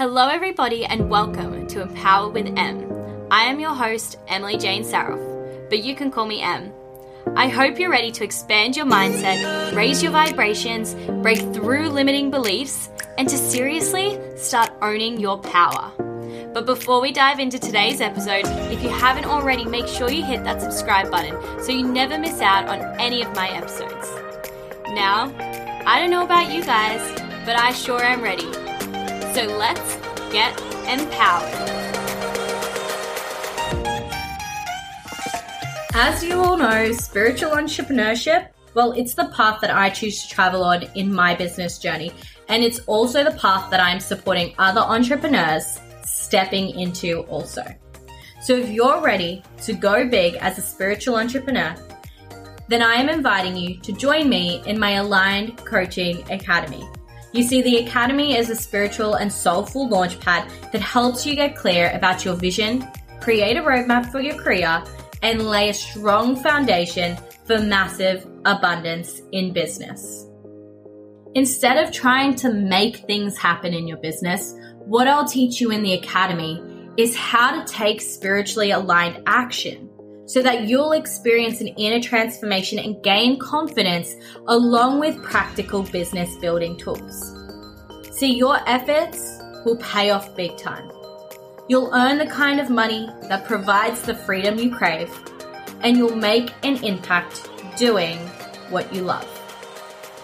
Hello, everybody, and welcome to Empower with M. I am your host, Emily Jane Saroff, but you can call me M. I hope you're ready to expand your mindset, raise your vibrations, break through limiting beliefs, and to seriously start owning your power. But before we dive into today's episode, if you haven't already, make sure you hit that subscribe button so you never miss out on any of my episodes. Now, I don't know about you guys, but I sure am ready. So let's get empowered. As you all know, spiritual entrepreneurship, well, it's the path that I choose to travel on in my business journey. And it's also the path that I'm supporting other entrepreneurs stepping into also. So if you're ready to go big as a spiritual entrepreneur, then I am inviting you to join me in my Aligned Coaching Academy. You see, the Academy is a spiritual and soulful launchpad that helps you get clear about your vision, create a roadmap for your career, and lay a strong foundation for massive abundance in business. Instead of trying to make things happen in your business, what I'll teach you in the Academy is how to take spiritually aligned action so that you'll experience an inner transformation and gain confidence along with practical business building tools. See, your efforts will pay off big time. You'll earn the kind of money that provides the freedom you crave, and you'll make an impact doing what you love.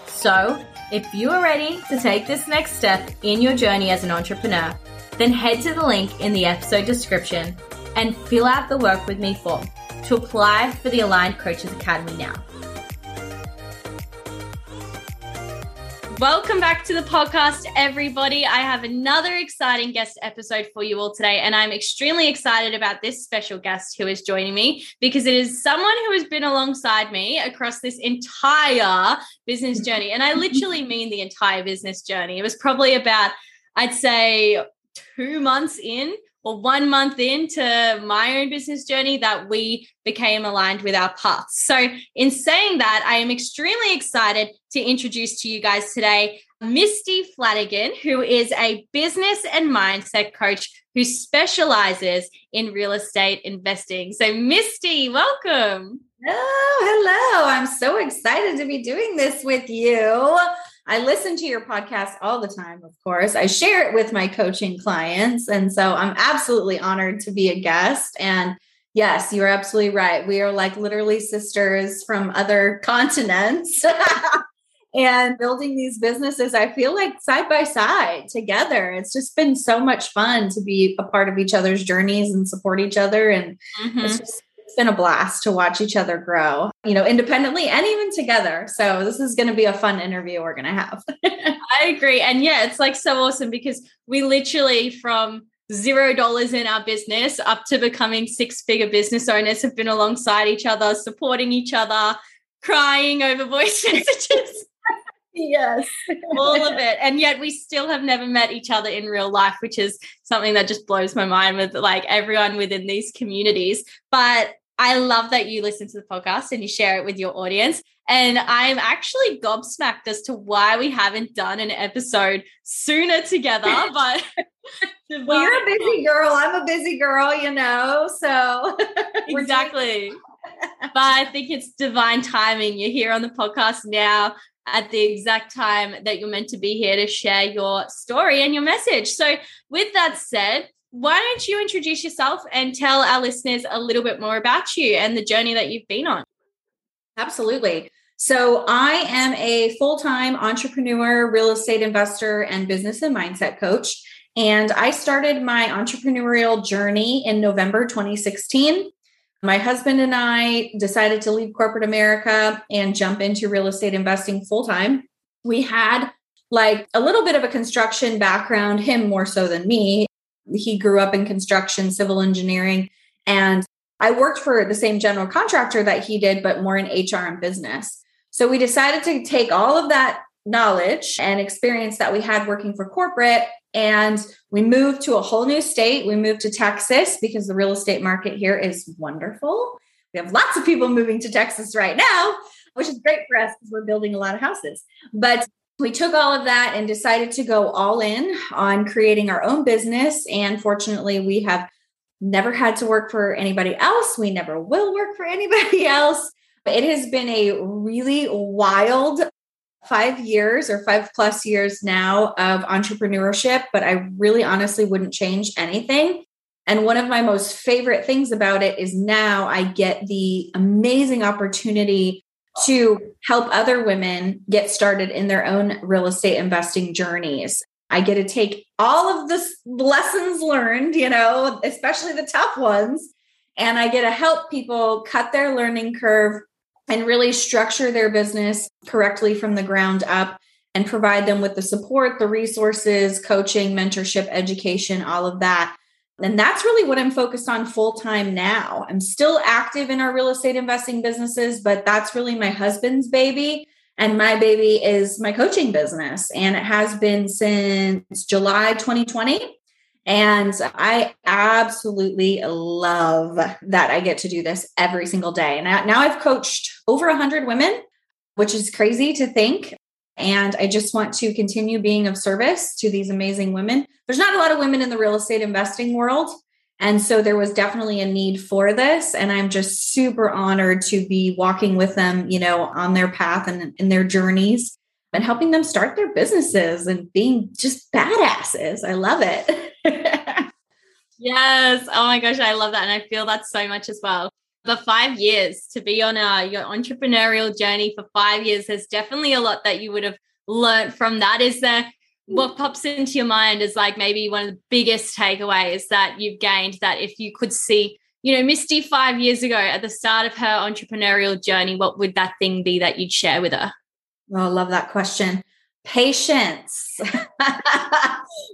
So, if you are ready to take this next step in your journey as an entrepreneur, then head to the link in the episode description and fill out the work with me form to apply for the Aligned Coaches Academy now. Welcome back to the podcast, everybody. I have another exciting guest episode for you all today, and I'm extremely excited about this special guest who is joining me because it is someone who has been alongside me across this entire business journey. And I literally mean the entire business journey. It was probably about, I'd say, two months in or one month into my own business journey that we became aligned with our paths. So, in saying that, I am extremely excited to introduce to you guys today Misty Flanagan, who is a business and mindset coach who specializes in real estate investing. So, Misty, welcome. Oh, hello. I'm so excited to be doing this with you. I listen to your podcast all the time, of course. I share it with my coaching clients. And so I'm absolutely honored to be a guest. And yes, you're absolutely right. We are like literally sisters from other continents. and building these businesses, I feel like side by side together. It's just been so much fun to be a part of each other's journeys and support each other. And mm-hmm. it's just been a blast to watch each other grow, you know, independently and even together. So this is going to be a fun interview we're going to have. I agree. And yeah, it's like so awesome because we literally from zero dollars in our business up to becoming six figure business owners have been alongside each other, supporting each other, crying over voice messages. yes all of it and yet we still have never met each other in real life which is something that just blows my mind with like everyone within these communities but I love that you listen to the podcast and you share it with your audience. And I'm actually gobsmacked as to why we haven't done an episode sooner together. But well, you're a busy girl. I'm a busy girl, you know. So exactly. but I think it's divine timing. You're here on the podcast now at the exact time that you're meant to be here to share your story and your message. So, with that said, why don't you introduce yourself and tell our listeners a little bit more about you and the journey that you've been on? Absolutely. So, I am a full time entrepreneur, real estate investor, and business and mindset coach. And I started my entrepreneurial journey in November 2016. My husband and I decided to leave corporate America and jump into real estate investing full time. We had like a little bit of a construction background, him more so than me he grew up in construction, civil engineering, and I worked for the same general contractor that he did, but more in HR and business. So we decided to take all of that knowledge and experience that we had working for corporate and we moved to a whole new state. We moved to Texas because the real estate market here is wonderful. We have lots of people moving to Texas right now, which is great for us because we're building a lot of houses. But we took all of that and decided to go all in on creating our own business. And fortunately, we have never had to work for anybody else. We never will work for anybody else. It has been a really wild five years or five plus years now of entrepreneurship, but I really honestly wouldn't change anything. And one of my most favorite things about it is now I get the amazing opportunity to help other women get started in their own real estate investing journeys. I get to take all of the lessons learned, you know, especially the tough ones, and I get to help people cut their learning curve and really structure their business correctly from the ground up and provide them with the support, the resources, coaching, mentorship, education, all of that. And that's really what I'm focused on full time now. I'm still active in our real estate investing businesses, but that's really my husband's baby. And my baby is my coaching business. And it has been since July 2020. And I absolutely love that I get to do this every single day. And now I've coached over 100 women, which is crazy to think. And I just want to continue being of service to these amazing women. There's not a lot of women in the real estate investing world. And so there was definitely a need for this. And I'm just super honored to be walking with them, you know, on their path and in their journeys and helping them start their businesses and being just badasses. I love it. yes. Oh my gosh, I love that. And I feel that so much as well. The five years to be on a, your entrepreneurial journey for five years, there's definitely a lot that you would have learned from that. Is there what pops into your mind is like maybe one of the biggest takeaways that you've gained that if you could see, you know, Misty five years ago at the start of her entrepreneurial journey, what would that thing be that you'd share with her? Oh, I love that question. Patience.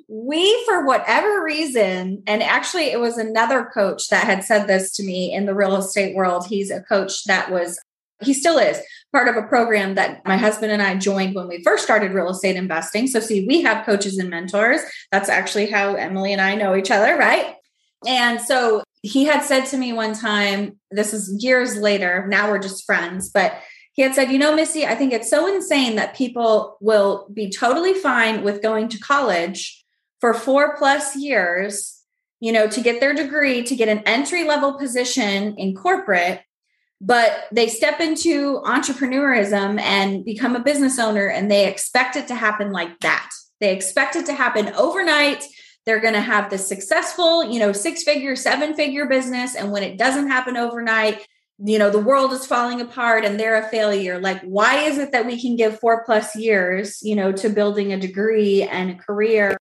we, for whatever reason, and actually, it was another coach that had said this to me in the real estate world. He's a coach that was, he still is part of a program that my husband and I joined when we first started real estate investing. So, see, we have coaches and mentors. That's actually how Emily and I know each other, right? And so he had said to me one time, this is years later, now we're just friends, but he had said, You know, Missy, I think it's so insane that people will be totally fine with going to college for four plus years, you know, to get their degree, to get an entry level position in corporate, but they step into entrepreneurism and become a business owner and they expect it to happen like that. They expect it to happen overnight. They're going to have this successful, you know, six figure, seven figure business. And when it doesn't happen overnight, you know the world is falling apart and they're a failure. Like why is it that we can give four plus years you know to building a degree and a career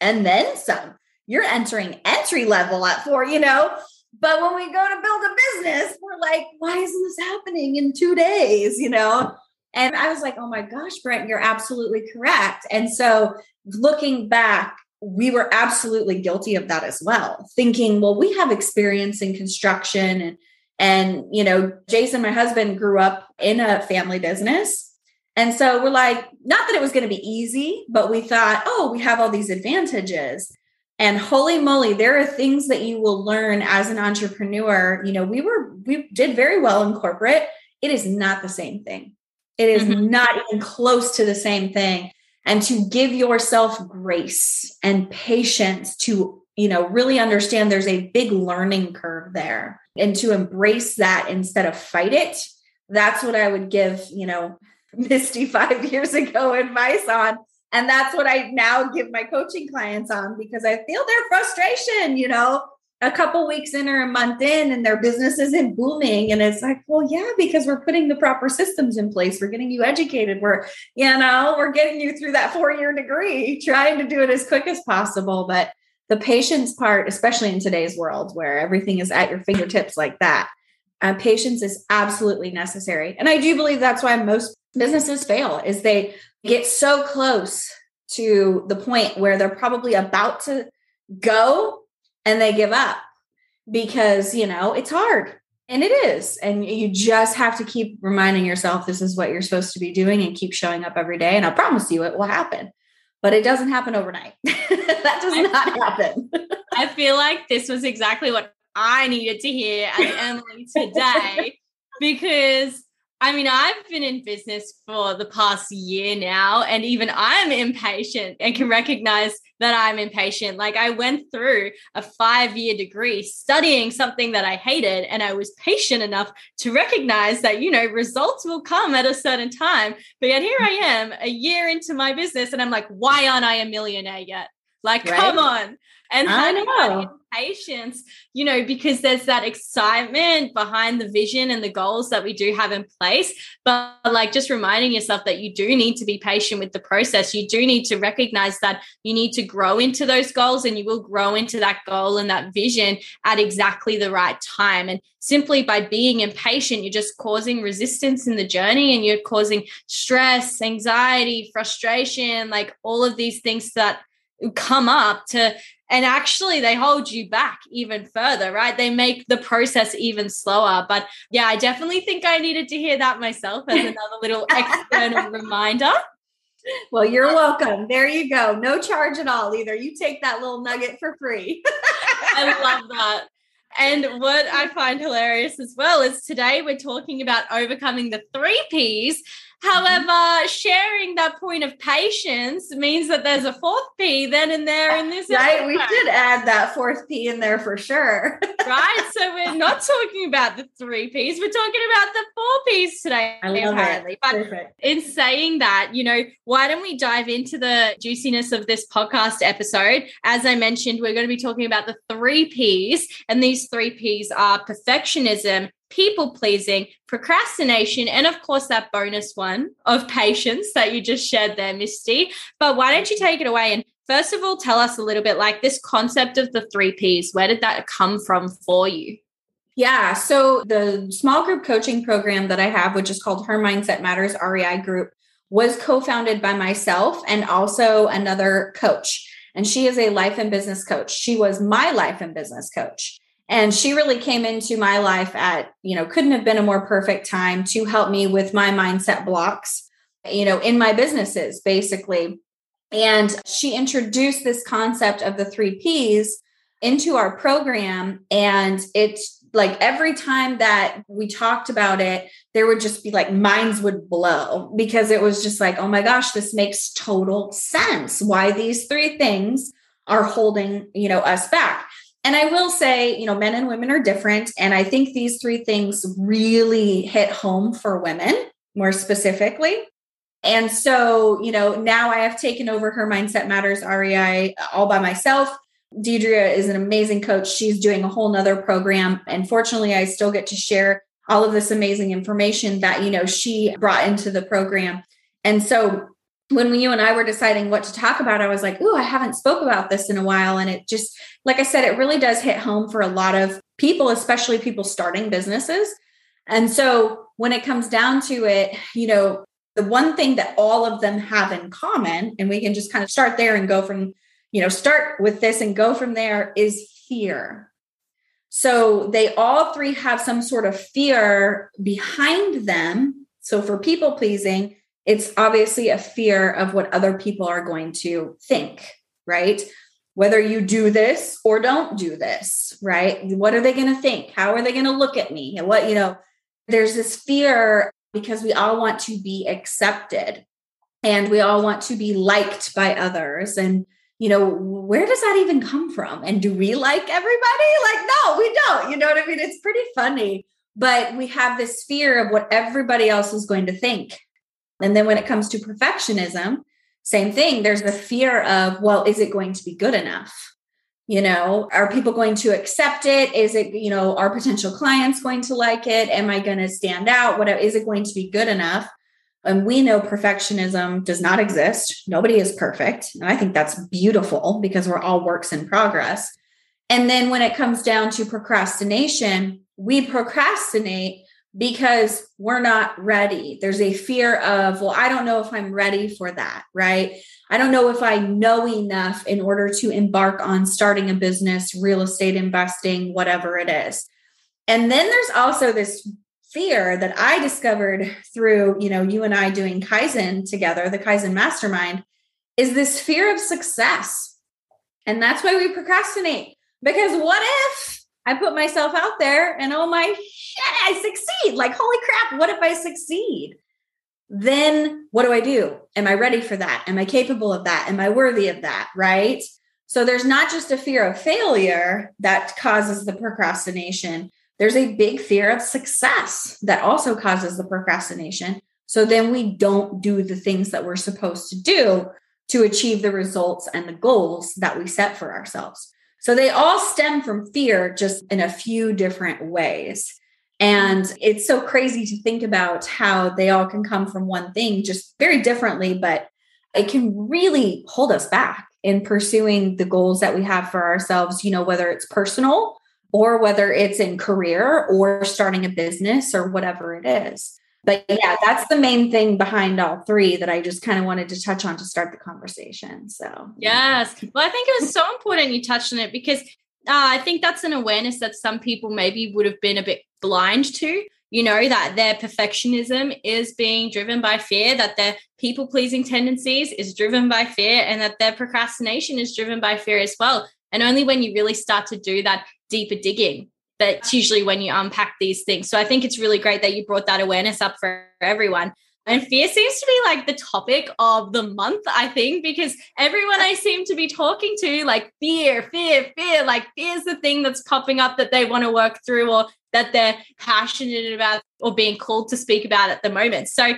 and then some? You're entering entry level at four you know? But when we go to build a business we're like why isn't this happening in two days you know? And i was like oh my gosh brent you're absolutely correct. And so looking back we were absolutely guilty of that as well thinking well we have experience in construction and and, you know, Jason, my husband, grew up in a family business. And so we're like, not that it was going to be easy, but we thought, oh, we have all these advantages. And holy moly, there are things that you will learn as an entrepreneur. You know, we were, we did very well in corporate. It is not the same thing. It is mm-hmm. not even close to the same thing. And to give yourself grace and patience to, you know, really understand there's a big learning curve there. And to embrace that instead of fight it that's what i would give you know misty five years ago advice on. And that's what i now give my coaching clients on because i feel their frustration you know a couple weeks in or a month in and their business isn't booming. And it's like well yeah because we're putting the proper systems in place. We're getting you educated. We're you know we're getting you through that four year degree trying to do it as quick as possible. But the patience part, especially in today's world where everything is at your fingertips like that, uh, patience is absolutely necessary. And I do believe that's why most businesses fail is they get so close to the point where they're probably about to go and they give up because, you know, it's hard. And it is. And you just have to keep reminding yourself this is what you're supposed to be doing and keep showing up every day. And I promise you it will happen but it doesn't happen overnight. that does not happen. I feel like this was exactly what I needed to hear as Emily today because I mean, I've been in business for the past year now, and even I'm impatient and can recognize that I'm impatient. Like, I went through a five year degree studying something that I hated, and I was patient enough to recognize that, you know, results will come at a certain time. But yet, here I am a year into my business, and I'm like, why aren't I a millionaire yet? Like, right? come on. And I know patience, you know, because there's that excitement behind the vision and the goals that we do have in place. But like just reminding yourself that you do need to be patient with the process. You do need to recognize that you need to grow into those goals and you will grow into that goal and that vision at exactly the right time. And simply by being impatient, you're just causing resistance in the journey and you're causing stress, anxiety, frustration, like all of these things that come up to and actually they hold you back even further right? They make the process even slower. But yeah i definitely think i needed to hear that myself as another little external reminder. Well you're um, welcome. There you go. No charge at all either. You take that little nugget for free. I love that. And what I find hilarious as well is today we're talking about overcoming the three P's. Mm-hmm. However, sharing that point of patience means that there's a fourth P then and there in this. Right. Episode. We should add that fourth P in there for sure. right. So we're not talking about the three P's. We're talking about the four P's today, apparently. It. But Perfect. in saying that, you know, why don't we dive into the juiciness of this podcast episode? As I mentioned, we're going to be talking about the three P's. And these three P's are perfectionism, people pleasing, procrastination, and of course, that bonus one of patience that you just shared there, Misty. But why don't you take it away and first of all, tell us a little bit like this concept of the three Ps, where did that come from for you? Yeah. So the small group coaching program that I have, which is called Her Mindset Matters REI Group, was co founded by myself and also another coach. And she is a life and business coach. She was my life and business coach. And she really came into my life at, you know, couldn't have been a more perfect time to help me with my mindset blocks, you know, in my businesses, basically. And she introduced this concept of the three P's into our program. And it's like every time that we talked about it, there would just be like minds would blow because it was just like, oh my gosh, this makes total sense why these three things are holding, you know, us back. And I will say, you know, men and women are different. And I think these three things really hit home for women more specifically. And so, you know, now I have taken over her Mindset Matters REI all by myself. Deidre is an amazing coach. She's doing a whole nother program. And fortunately, I still get to share all of this amazing information that, you know, she brought into the program. And so when you and I were deciding what to talk about, I was like, "Ooh, I haven't spoke about this in a while." And it just, like I said, it really does hit home for a lot of people, especially people starting businesses. And so when it comes down to it, you know, the one thing that all of them have in common, and we can just kind of start there and go from, you know, start with this and go from there is fear. So they all three have some sort of fear behind them. So for people pleasing, it's obviously a fear of what other people are going to think, right? Whether you do this or don't do this, right? What are they going to think? How are they going to look at me? And what, you know, there's this fear because we all want to be accepted and we all want to be liked by others. And, you know, where does that even come from? And do we like everybody? Like, no, we don't. You know what I mean? It's pretty funny. But we have this fear of what everybody else is going to think and then when it comes to perfectionism, same thing. There's the fear of, well, is it going to be good enough? You know, are people going to accept it? Is it, you know, are potential clients going to like it? Am I going to stand out? What is it going to be good enough? And we know perfectionism does not exist. Nobody is perfect. And I think that's beautiful because we're all works in progress. And then when it comes down to procrastination, we procrastinate because we're not ready. There's a fear of, well, I don't know if I'm ready for that, right? I don't know if I know enough in order to embark on starting a business, real estate investing, whatever it is. And then there's also this fear that I discovered through, you know, you and I doing Kaizen together, the Kaizen mastermind, is this fear of success. And that's why we procrastinate. Because what if I put myself out there and oh my shit, I succeed. Like, holy crap, what if I succeed? Then what do I do? Am I ready for that? Am I capable of that? Am I worthy of that? Right. So there's not just a fear of failure that causes the procrastination, there's a big fear of success that also causes the procrastination. So then we don't do the things that we're supposed to do to achieve the results and the goals that we set for ourselves. So they all stem from fear, just in a few different ways. And it's so crazy to think about how they all can come from one thing, just very differently, but it can really hold us back in pursuing the goals that we have for ourselves, you know, whether it's personal or whether it's in career or starting a business or whatever it is. But yeah, that's the main thing behind all three that I just kind of wanted to touch on to start the conversation. So, yes. Well, I think it was so important you touched on it because uh, I think that's an awareness that some people maybe would have been a bit blind to. You know, that their perfectionism is being driven by fear, that their people pleasing tendencies is driven by fear, and that their procrastination is driven by fear as well. And only when you really start to do that deeper digging that's usually when you unpack these things. So I think it's really great that you brought that awareness up for everyone. And fear seems to be like the topic of the month, I think, because everyone I seem to be talking to, like fear, fear, fear, like fear is the thing that's popping up that they want to work through or that they're passionate about or being called to speak about at the moment. So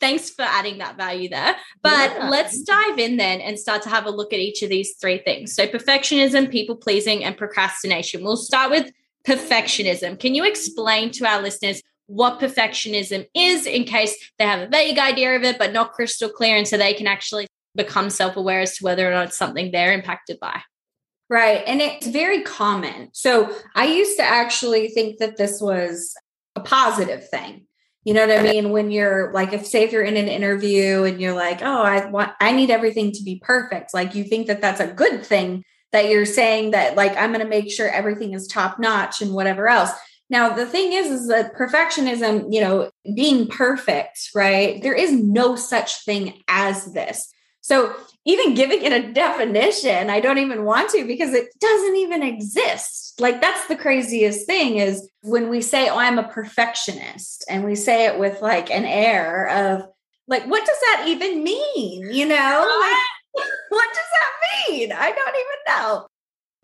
thanks for adding that value there. But yeah. let's dive in then and start to have a look at each of these three things. So perfectionism, people pleasing, and procrastination. We'll start with perfectionism. Can you explain to our listeners what perfectionism is in case they have a vague idea of it, but not crystal clear, and so they can actually become self aware as to whether or not it's something they're impacted by? Right. And it's very common. So I used to actually think that this was a positive thing. You know what I mean? When you're like, if say if you're in an interview and you're like, oh, I want, I need everything to be perfect. Like you think that that's a good thing that you're saying that like i'm going to make sure everything is top notch and whatever else. Now the thing is is that perfectionism you know being perfect right? There is no such thing as this. So even giving it a definition i don't even want to because it doesn't even exist. Like that's the craziest thing is when we say oh i'm a perfectionist and we say it with like an air of like what does that even mean? You know? Like, what does that mean? I don't even know.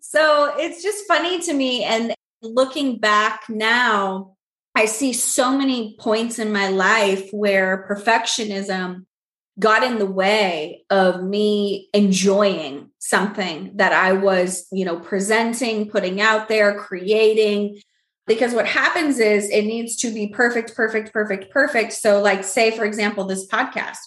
So it's just funny to me. And looking back now, I see so many points in my life where perfectionism got in the way of me enjoying something that I was, you know, presenting, putting out there, creating. Because what happens is it needs to be perfect, perfect, perfect, perfect. So, like, say, for example, this podcast,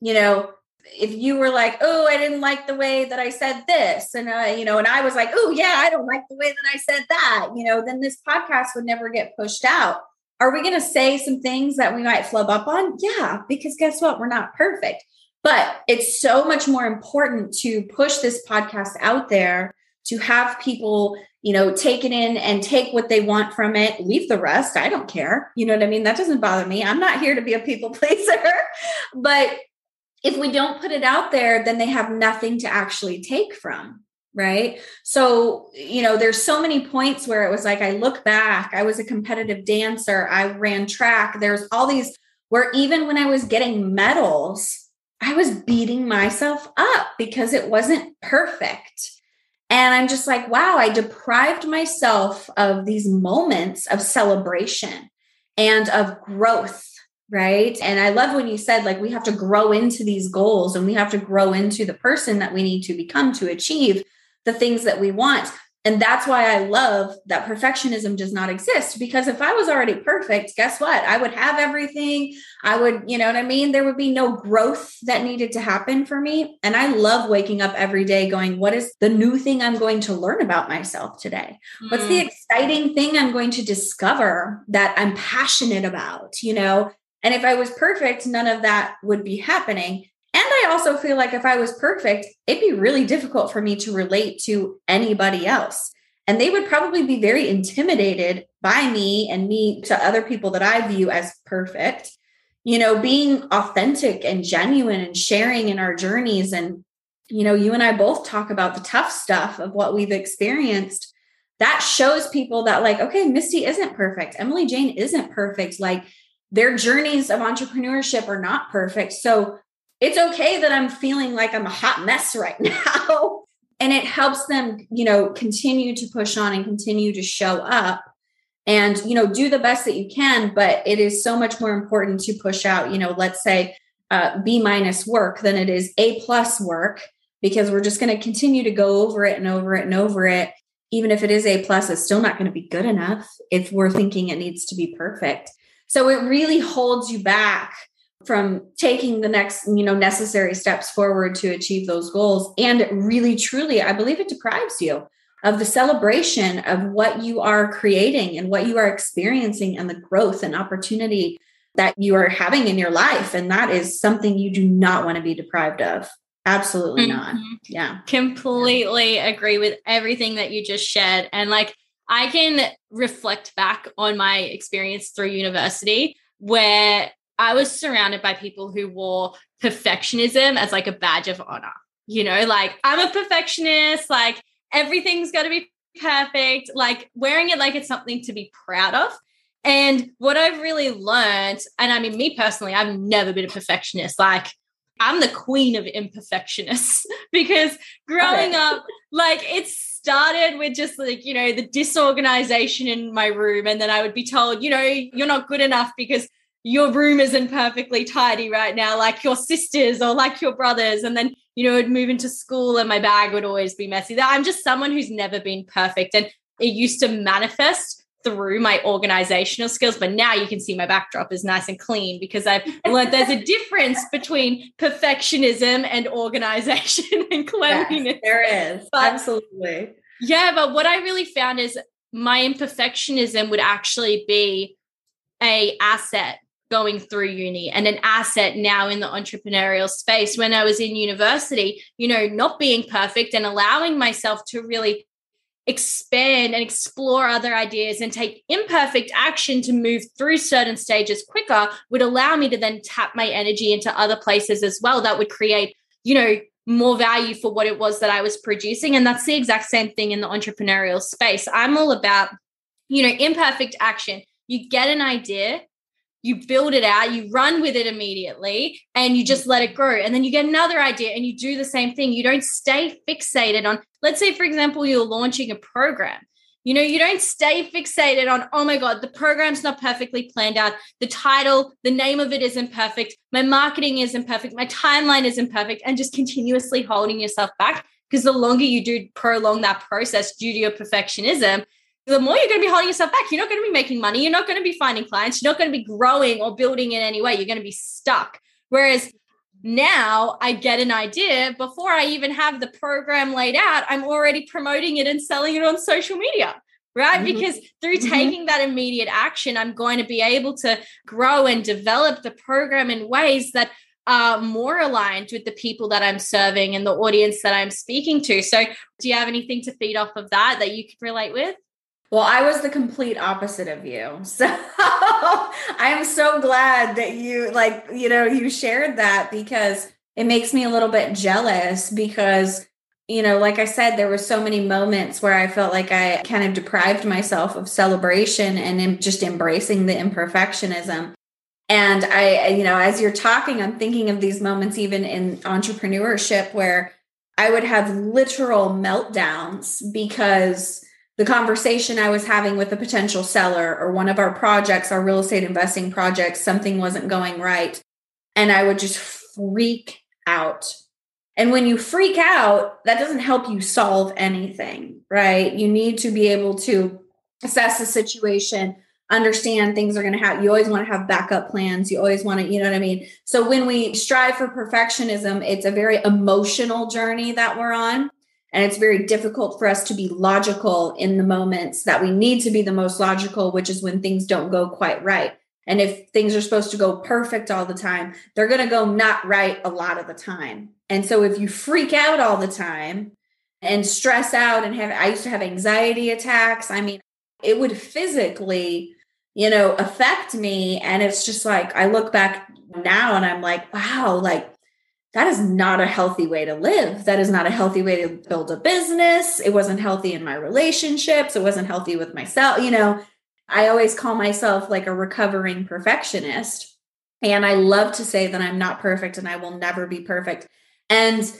you know, if you were like, oh, I didn't like the way that I said this, and uh, you know, and I was like, oh yeah, I don't like the way that I said that, you know, then this podcast would never get pushed out. Are we going to say some things that we might flub up on? Yeah, because guess what? We're not perfect. But it's so much more important to push this podcast out there to have people, you know, take it in and take what they want from it, leave the rest. I don't care. You know what I mean? That doesn't bother me. I'm not here to be a people pleaser. but if we don't put it out there, then they have nothing to actually take from. Right. So, you know, there's so many points where it was like, I look back, I was a competitive dancer, I ran track. There's all these where even when I was getting medals, I was beating myself up because it wasn't perfect. And I'm just like, wow, I deprived myself of these moments of celebration and of growth right? And I love when you said, like, we have to grow into these goals and we have to grow into the person that we need to become to achieve the things that we want. And that's why I love that perfectionism does not exist. Because if I was already perfect, guess what? I would have everything. I would, you know what I mean? There would be no growth that needed to happen for me. And I love waking up every day going, what is the new thing I'm going to learn about myself today? Mm. What's the mm. exciting thing I'm going to discover that I'm passionate about? You know, and if I was perfect, none of that would be happening. And I also feel like if I was perfect, it'd be really difficult for me to relate to anybody else. And they would probably be very intimidated by me and me to other people that I view as perfect. You know, being authentic and genuine and sharing in our journeys. And, you know, you and I both talk about the tough stuff of what we've experienced that shows people that like okay misty isn't perfect emily jane isn't perfect like their journeys of entrepreneurship are not perfect. So it's okay that i'm feeling like i'm a hot mess right now. And it helps them you know continue to push on and continue to show up and you know do the best that you can. But it is so much more important to push out you know let's say uh, b minus work than it is a plus work because we're just going to continue to go over it and over it and over it. Even if it is a plus it's still not going to be good enough. If we're thinking it needs to be perfect so it really holds you back from taking the next you know necessary steps forward to achieve those goals. And it really truly i believe it deprives you of the celebration of what you are creating and what you are experiencing and the growth and opportunity that you are having in your life. And that is something you do not want to be deprived of. Absolutely mm-hmm. not yeah. Completely agree with everything that you just shared. And like i can reflect back on my experience through university where I was surrounded by people who wore perfectionism as like a badge of honor. You know, like I'm a perfectionist, like everything's got to be perfect, like wearing it like it's something to be proud of. And what I've really learned, and I mean, me personally, I've never been a perfectionist. Like, I'm the queen of imperfectionists because growing up, like, it started with just like, you know, the disorganization in my room. And then I would be told, you know, you're not good enough because your room isn't perfectly tidy right now, like your sisters or like your brothers. And then, you know, I'd move into school and my bag would always be messy. That I'm just someone who's never been perfect. And it used to manifest through my organizational skills. But now you can see my backdrop is nice and clean because I've learned there's a difference between perfectionism and organization and cleanliness. Yes, there is. But, Absolutely. Yeah. But what I really found is my imperfectionism would actually be a asset going through uni and an asset now in the entrepreneurial space when I was in university, you know, not being perfect and allowing myself to really expand and explore other ideas and take imperfect action to move through certain stages quicker would allow me to then tap my energy into other places as well that would create, you know, more value for what it was that I was producing. And that's the exact same thing in the entrepreneurial space. I'm all about, you know, imperfect action. You get an idea, you build it out, you run with it immediately, and you just let it grow. And then you get another idea and you do the same thing. You don't stay fixated on, let's say, for example, you're launching a program. You know, you don't stay fixated on, oh my God, the program's not perfectly planned out. The title, the name of it isn't perfect. My marketing isn't perfect. My timeline isn't perfect. And just continuously holding yourself back. Because the longer you do prolong that process due to your perfectionism, the more you're going to be holding yourself back. You're not going to be making money. You're not going to be finding clients. You're not going to be growing or building in any way. You're going to be stuck. Whereas now I get an idea before I even have the program laid out, I'm already promoting it and selling it on social media. Right. Mm-hmm. Because through mm-hmm. taking that immediate action, I'm going to be able to grow and develop the program in ways that are more aligned with the people that I'm serving and the audience that I'm speaking to. So, do you have anything to feed off of that that you could relate with? Well, I was the complete opposite of you. So I am so glad that you like, you know, you shared that because it makes me a little bit jealous because you know, like I said, there were so many moments where I felt like I kind of deprived myself of celebration and just embracing the imperfectionism. And I, you know, as you're talking, I'm thinking of these moments even in entrepreneurship where I would have literal meltdowns because the conversation I was having with a potential seller or one of our projects, our real estate investing projects, something wasn't going right. And I would just freak out. And when you freak out, that doesn't help you solve anything, right? You need to be able to assess the situation, understand things are going to happen. You always want to have backup plans. You always want to, you know what I mean? So when we strive for perfectionism, it's a very emotional journey that we're on. And it's very difficult for us to be logical in the moments that we need to be the most logical, which is when things don't go quite right. And if things are supposed to go perfect all the time, they're going to go not right a lot of the time. And so if you freak out all the time and stress out and have, I used to have anxiety attacks. I mean, it would physically, you know, affect me. And it's just like, I look back now and I'm like, wow, like that is not a healthy way to live. That is not a healthy way to build a business. It wasn't healthy in my relationships. It wasn't healthy with myself. You know, I always call myself like a recovering perfectionist. And I love to say that I'm not perfect and I will never be perfect. And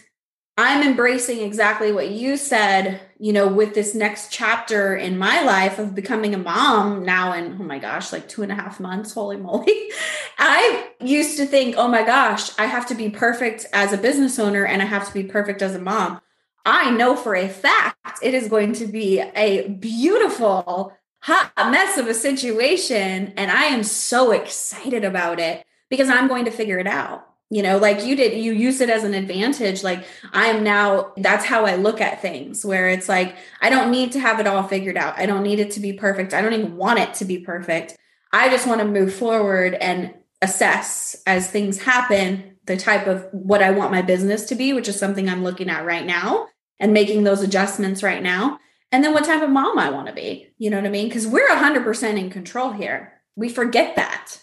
I'm embracing exactly what you said, you know, with this next chapter in my life of becoming a mom now in, oh my gosh, like two and a half months. Holy moly. I used to think, oh my gosh, I have to be perfect as a business owner and I have to be perfect as a mom. I know for a fact it is going to be a beautiful, hot mess of a situation. And I am so excited about it because I'm going to figure it out you know like you did you use it as an advantage. Like i am now that's how i look at things where it's like i don't need to have it all figured out. I don't need it to be perfect. I don't even want it to be perfect. I just want to move forward and assess as things happen the type of what i want my business to be which is something i'm looking at right now and making those adjustments right now. And then what type of mom i want to be you know what i mean? Because we're 100% in control here. We forget that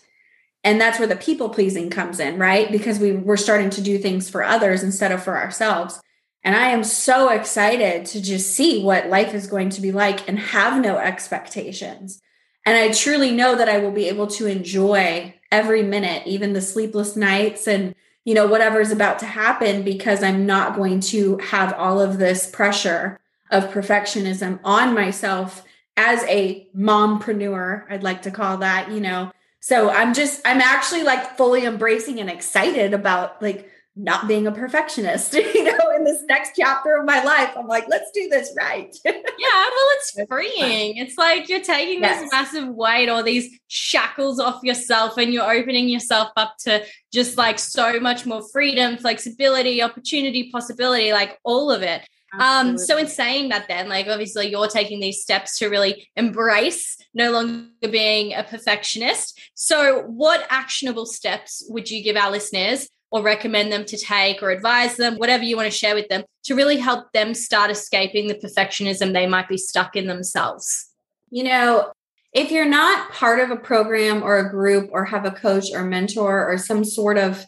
and that's where the people pleasing comes in right? Because we we're starting to do things for others instead of for ourselves. And i am so excited to just see what life is going to be like and have no expectations. And i truly know that i will be able to enjoy every minute even the sleepless nights and you know whatever is about to happen because i'm not going to have all of this pressure of perfectionism on myself as a mompreneur i'd like to call that you know so I'm just, I'm actually like fully embracing and excited about like not being a perfectionist, you know, in this next chapter of my life. I'm like, let's do this right. yeah, well, it's freeing. It's like you're taking yes. this massive weight or these shackles off yourself and you're opening yourself up to just like so much more freedom, flexibility, opportunity, possibility, like all of it. Um, so in saying that, then, like obviously you're taking these steps to really embrace no longer being a perfectionist. So, what actionable steps would you give our listeners or recommend them to take or advise them, whatever you want to share with them, to really help them start escaping the perfectionism they might be stuck in themselves? You know, if you're not part of a program or a group or have a coach or mentor or some sort of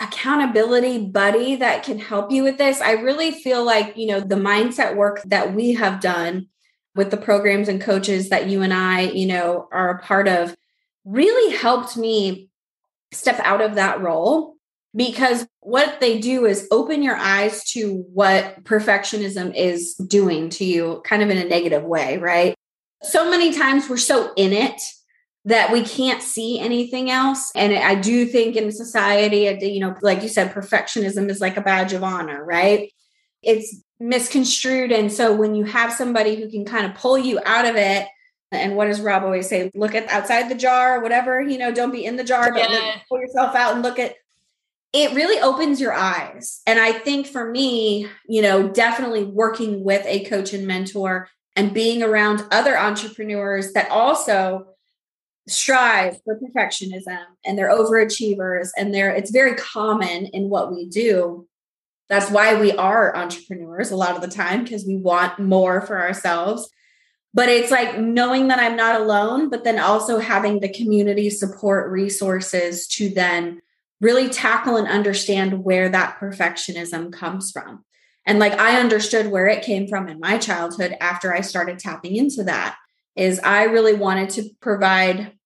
accountability buddy that can help you with this. I really feel like, you know, the mindset work that we have done with the programs and coaches that you and I, you know, are a part of really helped me step out of that role because what they do is open your eyes to what perfectionism is doing to you kind of in a negative way, right? So many times we're so in it that we can't see anything else. And I do think in society, you know, like you said, perfectionism is like a badge of honor, right? It's misconstrued. And so when you have somebody who can kind of pull you out of it, and what does Rob always say? Look at outside the jar, whatever, you know, don't be in the jar, but yeah. look, pull yourself out and look at it really opens your eyes. And I think for me, you know, definitely working with a coach and mentor and being around other entrepreneurs that also strive for perfectionism and they're overachievers and they're it's very common in what we do. That's why we are entrepreneurs a lot of the time because we want more for ourselves. But it's like knowing that i'm not alone but then also having the community support resources to then really tackle and understand where that perfectionism comes from. And like i understood where it came from in my childhood after i started tapping into that is i really wanted to provide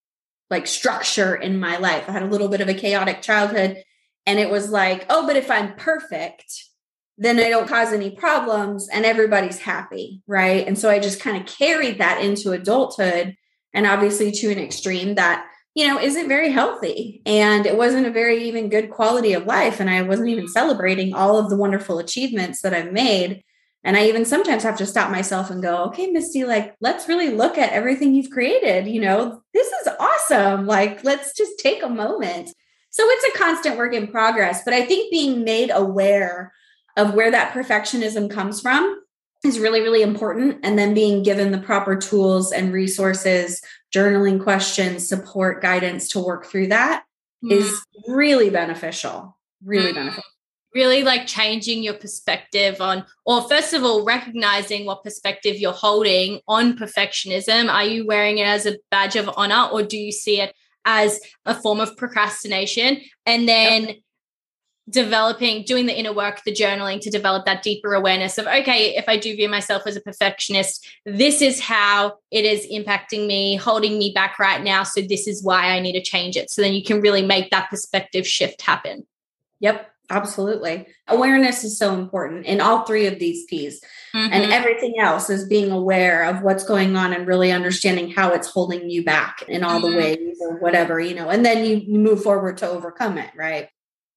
like structure in my life. I had a little bit of a chaotic childhood. And it was like, oh, but if I'm perfect, then I don't cause any problems and everybody's happy. Right. And so I just kind of carried that into adulthood and obviously to an extreme that, you know, isn't very healthy. And it wasn't a very even good quality of life. And I wasn't even celebrating all of the wonderful achievements that I've made. And I even sometimes have to stop myself and go, okay, Misty, like, let's really look at everything you've created. You know, this is awesome. Like, let's just take a moment. So it's a constant work in progress. But I think being made aware of where that perfectionism comes from is really, really important. And then being given the proper tools and resources, journaling questions, support, guidance to work through that mm. is really beneficial. Really mm. beneficial really like changing your perspective on, or first of all, recognizing what perspective you're holding on perfectionism. Are you wearing it as a badge of honor or do you see it as a form of procrastination? And then yep. developing, doing the inner work, the journaling to develop that deeper awareness of, okay, if I do view myself as a perfectionist, this is how it is impacting me, holding me back right now. So this is why I need to change it. So then you can really make that perspective shift happen. Yep. Absolutely. Awareness is so important in all three of these P's. Mm-hmm. And everything else is being aware of what's going on and really understanding how it's holding you back in all mm-hmm. the ways or whatever, you know, and then you move forward to overcome it, right?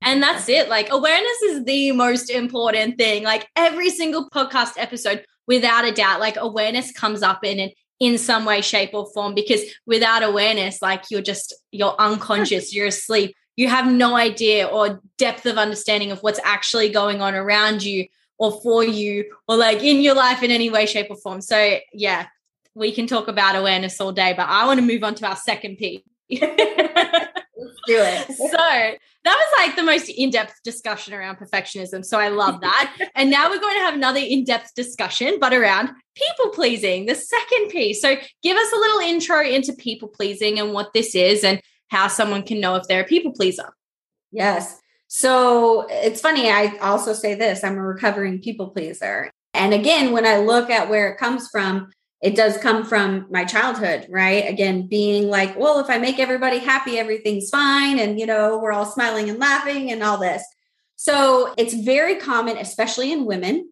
And that's it. Like awareness is the most important thing. Like every single podcast episode, without a doubt, like awareness comes up in an in some way, shape, or form. Because without awareness, like you're just you're unconscious, you're asleep you have no idea or depth of understanding of what's actually going on around you or for you or like in your life in any way, shape, or form. So, yeah, we can talk about awareness all day, but I want to move on to our second P. Let's do it. So that was like the most in-depth discussion around perfectionism. So I love that. and now we're going to have another in-depth discussion, but around people pleasing, the second piece. So give us a little intro into people pleasing and what this is and how someone can know if they're a people pleaser. Yes. So it's funny. I also say this I'm a recovering people pleaser. And again, when I look at where it comes from, it does come from my childhood, right? Again, being like, well, if I make everybody happy, everything's fine. And, you know, we're all smiling and laughing and all this. So it's very common, especially in women,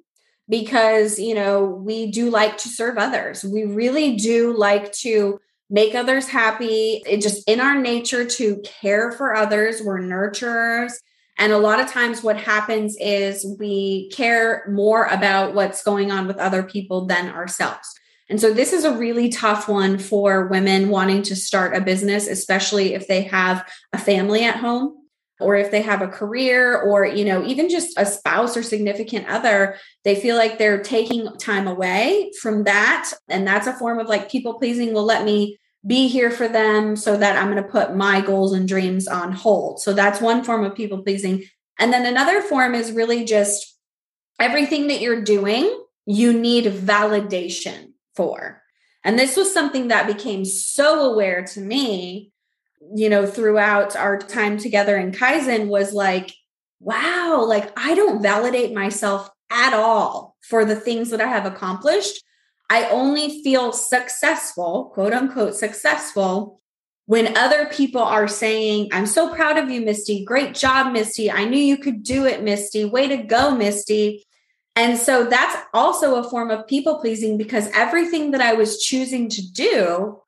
because, you know, we do like to serve others. We really do like to make others happy. It just in our nature to care for others. We're nurturers. And a lot of times, what happens is we care more about what's going on with other people than ourselves. And so, this is a really tough one for women wanting to start a business, especially if they have a family at home or if they have a career or you know even just a spouse or significant other they feel like they're taking time away from that and that's a form of like people pleasing will let me be here for them so that I'm going to put my goals and dreams on hold. So that's one form of people pleasing. And then another form is really just everything that you're doing, you need validation for. And this was something that became so aware to me, you know, throughout our time together in Kaizen was like, wow, like I don't validate myself at all for the things that I have accomplished I only feel successful, quote unquote, successful when other people are saying, I'm so proud of you, Misty. Great job, Misty. I knew you could do it, Misty. Way to go, Misty. And so that's also a form of people pleasing because everything that I was choosing to do,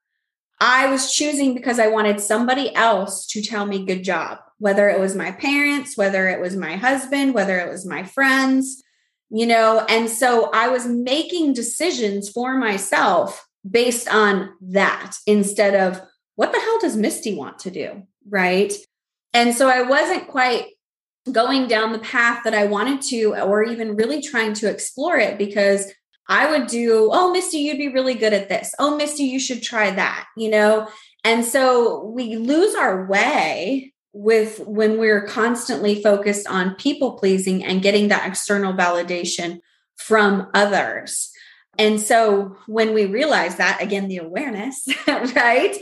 I was choosing because I wanted somebody else to tell me good job, whether it was my parents, whether it was my husband, whether it was my friends you know? And so i was making decisions for myself based on that instead of what the hell does misty want to do? Right? And so i wasn't quite going down the path that i wanted to or even really trying to explore it because i would do oh misty you'd be really good at this. Oh misty you should try that you know? And so we lose our way with when we're constantly focused on people pleasing and getting that external validation from others. And so when we realize that, again, the awareness, right?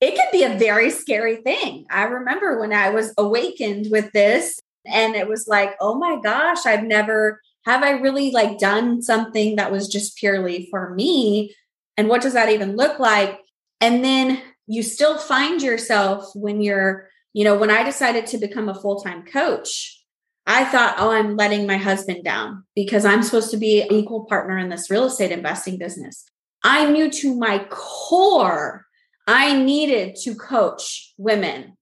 It can be a very scary thing. I remember when I was awakened with this and it was like, oh my gosh, I've never, have I really like done something that was just purely for me? And what does that even look like? And then you still find yourself when you're you know, when I decided to become a full time coach, I thought, oh, I'm letting my husband down because I'm supposed to be an equal partner in this real estate investing business. I knew to my core, I needed to coach women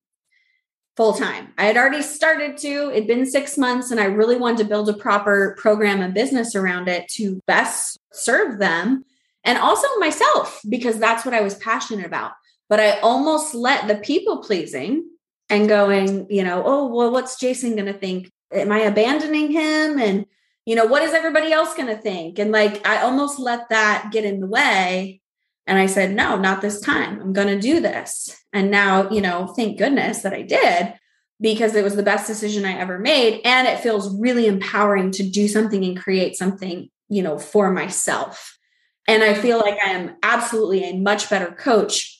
full time. I had already started to, it'd been six months, and I really wanted to build a proper program and business around it to best serve them and also myself because that's what I was passionate about. But I almost let the people pleasing and going, you know, oh, well, what's Jason going to think? Am I abandoning him? And, you know, what is everybody else going to think? And like, I almost let that get in the way. And I said, no, not this time. I'm going to do this. And now, you know, thank goodness that I did because it was the best decision I ever made. And it feels really empowering to do something and create something, you know, for myself. And I feel like I am absolutely a much better coach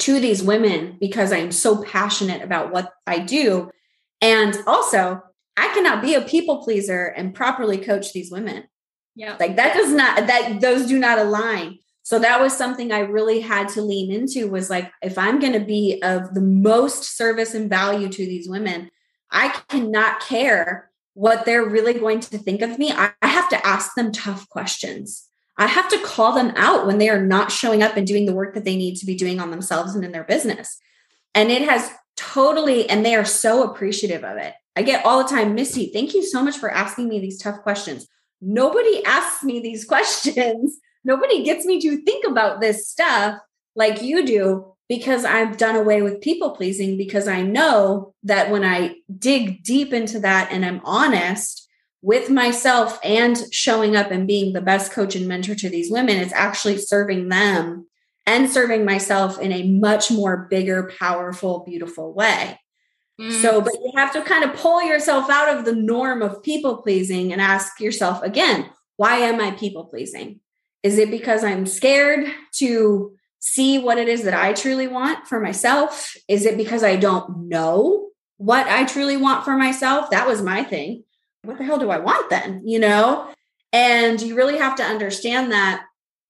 to these women because I'm so passionate about what I do. And also, I cannot be a people pleaser and properly coach these women. Yeah. Like that does not that those do not align. So that was something I really had to lean into was like if I'm going to be of the most service and value to these women, I cannot care what they're really going to think of me. I, I have to ask them tough questions. I have to call them out when they are not showing up and doing the work that they need to be doing on themselves and in their business. And it has totally, and they are so appreciative of it. I get all the time, Missy, thank you so much for asking me these tough questions. Nobody asks me these questions. Nobody gets me to think about this stuff like you do because I've done away with people pleasing because I know that when I dig deep into that and I'm honest with myself and showing up and being the best coach and mentor to these women, it's actually serving them and serving myself in a much more bigger, powerful, beautiful way. Mm. So, but you have to kind of pull yourself out of the norm of people pleasing and ask yourself again, why am I people pleasing? Is it because I'm scared to see what it is that I truly want for myself? Is it because I don't know what I truly want for myself? That was my thing. What the hell do I want then? You know? And you really have to understand that.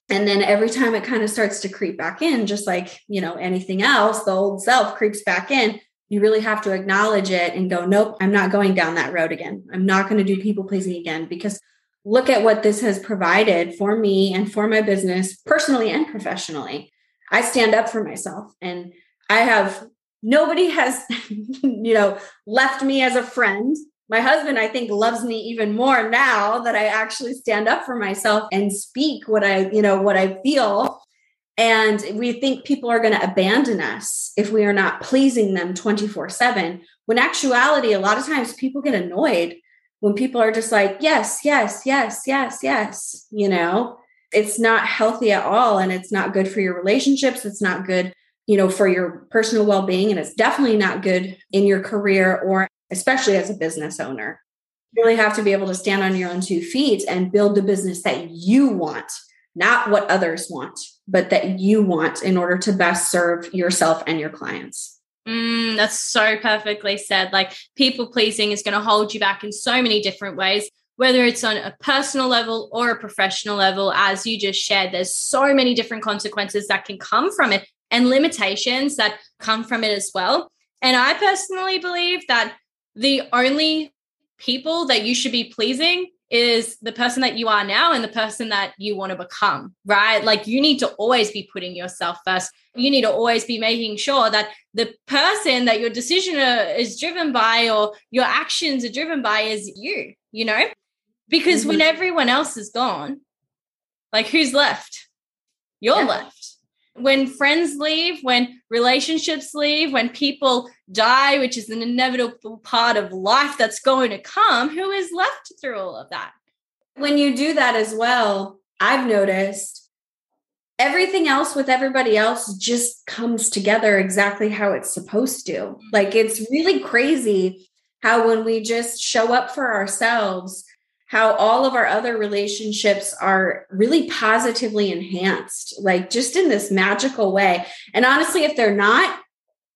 And then every time it kind of starts to creep back in, just like, you know, anything else, the old self creeps back in you really have to acknowledge it and go, nope, I'm not going down that road again. I'm not going to do people pleasing again because look at what this has provided for me and for my business, personally and professionally. I stand up for myself and I have nobody has, you know, left me as a friend. My husband, I think, loves me even more now that I actually stand up for myself and speak what I, you know, what I feel and we think people are going to abandon us if we are not pleasing them 24 7. When actuality, a lot of times people get annoyed when people are just like, yes, yes, yes, yes, yes. You know, it's not healthy at all. And it's not good for your relationships. It's not good, you know, for your personal well being. And it's definitely not good in your career or especially as a business owner. You really have to be able to stand on your own two feet and build the business that you want, not what others want but that you want in order to best serve yourself and your clients. Mm, that's so perfectly said. Like people pleasing is going to hold you back in so many different ways, whether it's on a personal level or a professional level. As you just shared, there's so many different consequences that can come from it and limitations that come from it as well. And I personally believe that the only people that you should be pleasing is the person that you are now and the person that you want to become, right? Like you need to always be putting yourself first. You need to always be making sure that the person that your decision is driven by or your actions are driven by is you, you know? Because mm-hmm. when everyone else is gone, like who's left? You're yeah. left when friends leave, when relationships leave, when people die, which is an inevitable part of life that's going to come, who is left through all of that? When you do that as well, I've noticed everything else with everybody else just comes together exactly how it's supposed to. Mm-hmm. Like it's really crazy how when we just show up for ourselves, how all of our other relationships are really positively enhanced, like just in this magical way. And honestly, if they're not,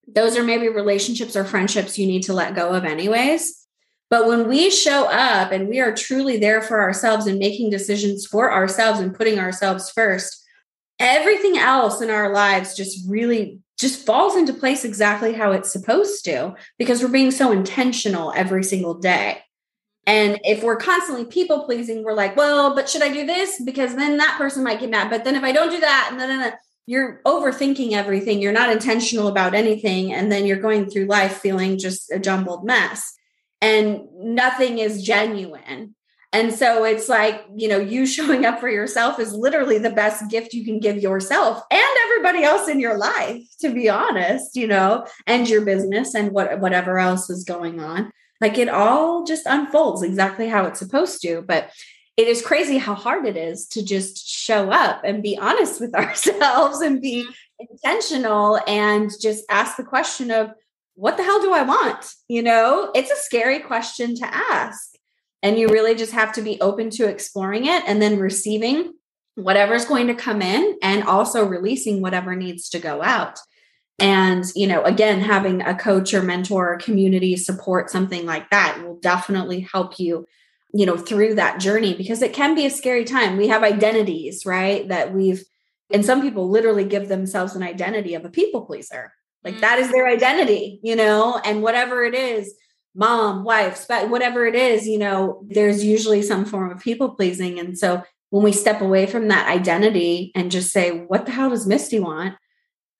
those are maybe relationships or friendships you need to let go of, anyways. But when we show up and we are truly there for ourselves and making decisions for ourselves and putting ourselves first, everything else in our lives just really just falls into place exactly how it's supposed to because we're being so intentional every single day. And if we're constantly people pleasing, we're like, well, but should I do this? Because then that person might get mad. But then if I don't do that, and then you're overthinking everything, you're not intentional about anything. And then you're going through life feeling just a jumbled mess. And nothing is genuine. And so it's like, you know, you showing up for yourself is literally the best gift you can give yourself and everybody else in your life, to be honest, you know, and your business and what whatever else is going on. Like it all just unfolds exactly how it's supposed to. But it is crazy how hard it is to just show up and be honest with ourselves and be mm-hmm. intentional and just ask the question of, what the hell do I want? You know, it's a scary question to ask. And you really just have to be open to exploring it and then receiving whatever's going to come in and also releasing whatever needs to go out And, you know, again, having a coach or mentor or community support, something like that will definitely help you, you know, through that journey because it can be a scary time. We have identities, right? That we've, and some people literally give themselves an identity of a people pleaser. Like mm-hmm. that is their identity, you know, and whatever it is, mom, wife, whatever it is, you know, there's usually some form of people pleasing. And so when we step away from that identity and just say, what the hell does Misty want?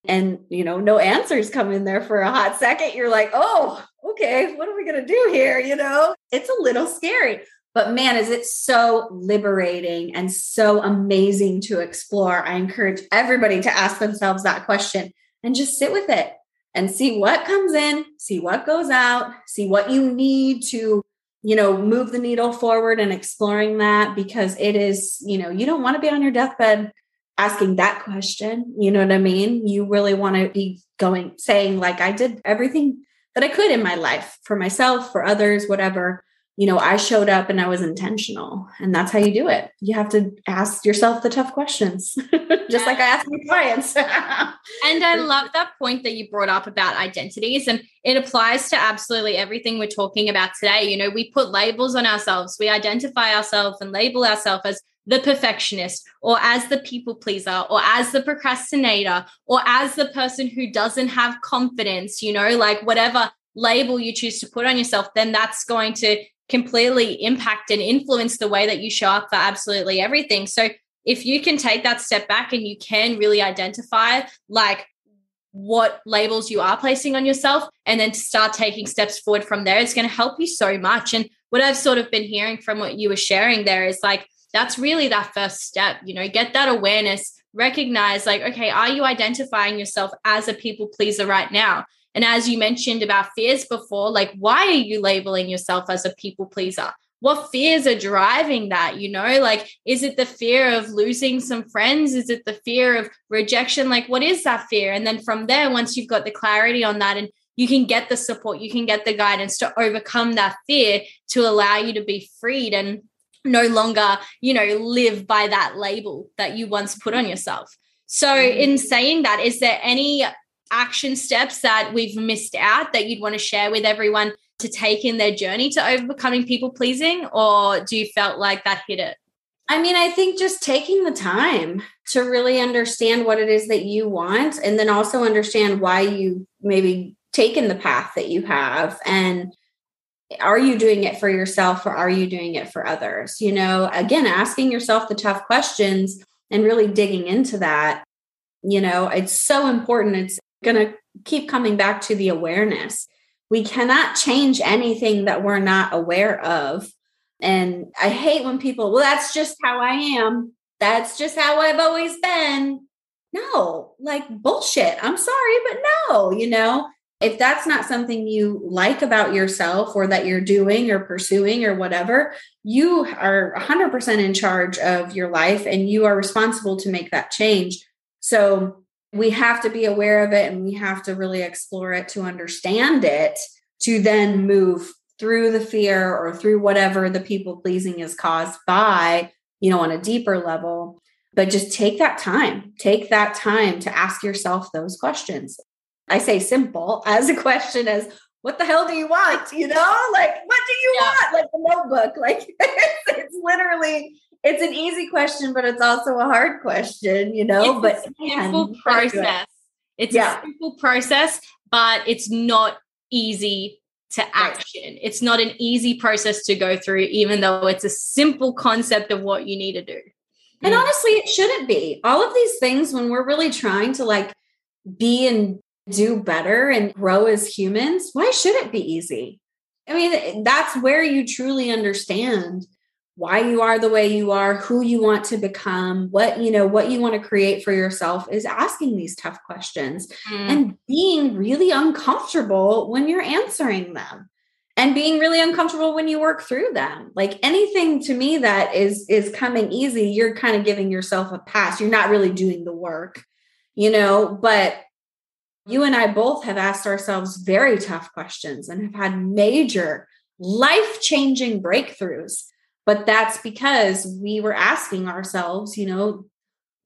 And, you know, no answers come in there for a hot second. You're like, oh, okay, what are we going to do here? You know, it's a little scary. But man, is it so liberating and so amazing to explore. I encourage everybody to ask themselves that question and just sit with it and see what comes in, see what goes out, see what you need to, you know, move the needle forward and exploring that because it is, you know, you don't want to be on your deathbed asking that question. You know what I mean? You really want to be going, saying, like, I did everything that I could in my life for myself, for others, whatever you know, I showed up and I was intentional. And that's how you do it. You have to ask yourself the tough questions, just like I ask my clients. and I love that point that you brought up about identities. And it applies to absolutely everything we're talking about today. You know, we put labels on ourselves, we identify ourselves and label ourselves as the perfectionist or as the people pleaser or as the procrastinator or as the person who doesn't have confidence, you know, like whatever label you choose to put on yourself, then that's going to completely impact and influence the way that you show up for absolutely everything. So if you can take that step back and you can really identify like what labels you are placing on yourself and then to start taking steps forward from there, it's going to help you so much. And what I've sort of been hearing from what you were sharing there is like, that's really that first step, you know, get that awareness, recognize like, okay, are you identifying yourself as a people pleaser right now? And as you mentioned about fears before, like, why are you labeling yourself as a people pleaser? What fears are driving that? You know, like, is it the fear of losing some friends? Is it the fear of rejection? Like, what is that fear? And then from there, once you've got the clarity on that and you can get the support, you can get the guidance to overcome that fear to allow you to be freed and no longer, you know, live by that label that you once put on yourself. So, mm-hmm. in saying that, is there any action steps that we've missed out that you'd want to share with everyone to take in their journey to overcoming people pleasing or do you felt like that hit it I mean, I think just taking the time to really understand what it is that you want and then also understand why you maybe taken the path that you have and are you doing it for yourself or are you doing it for others? You know, again, asking yourself the tough questions and really digging into that. You know, it's so important. It's going to keep coming back to the awareness. We cannot change anything that we're not aware of. And I hate when people, well, that's just how I am. That's just how I've always been. No, like bullshit. I'm sorry, but no, you know, if that's not something you like about yourself or that you're doing or pursuing or whatever, you are 100% in charge of your life and you are responsible to make that change. So we have to be aware of it and we have to really explore it to understand it to then move through the fear or through whatever the people pleasing is caused by, you know, on a deeper level. But just take that time, take that time to ask yourself those questions. I say simple as a question as what the hell do you want? You know, like what do you yeah. want? Like the notebook. Like it's, it's literally it's an easy question, but it's also a hard question, you know. But it's but a simple process. It's yeah. a simple process, but it's not easy to action. Right. It's not an easy process to go through, even though it's a simple concept of what you need to do. And mm. honestly, it shouldn't be. All of these things, when we're really trying to like be and do better and grow as humans, why should it be easy? I mean, that's where you truly understand why you are the way you are, who you want to become, what you know, what you want to create for yourself is asking these tough questions mm. and being really uncomfortable when you're answering them and being really uncomfortable when you work through them. Like anything to me that is is coming easy, you're kind of giving yourself a pass. You're not really doing the work, you know, but you and I both have asked ourselves very tough questions and have had major life-changing breakthroughs but that's because we were asking ourselves, you know,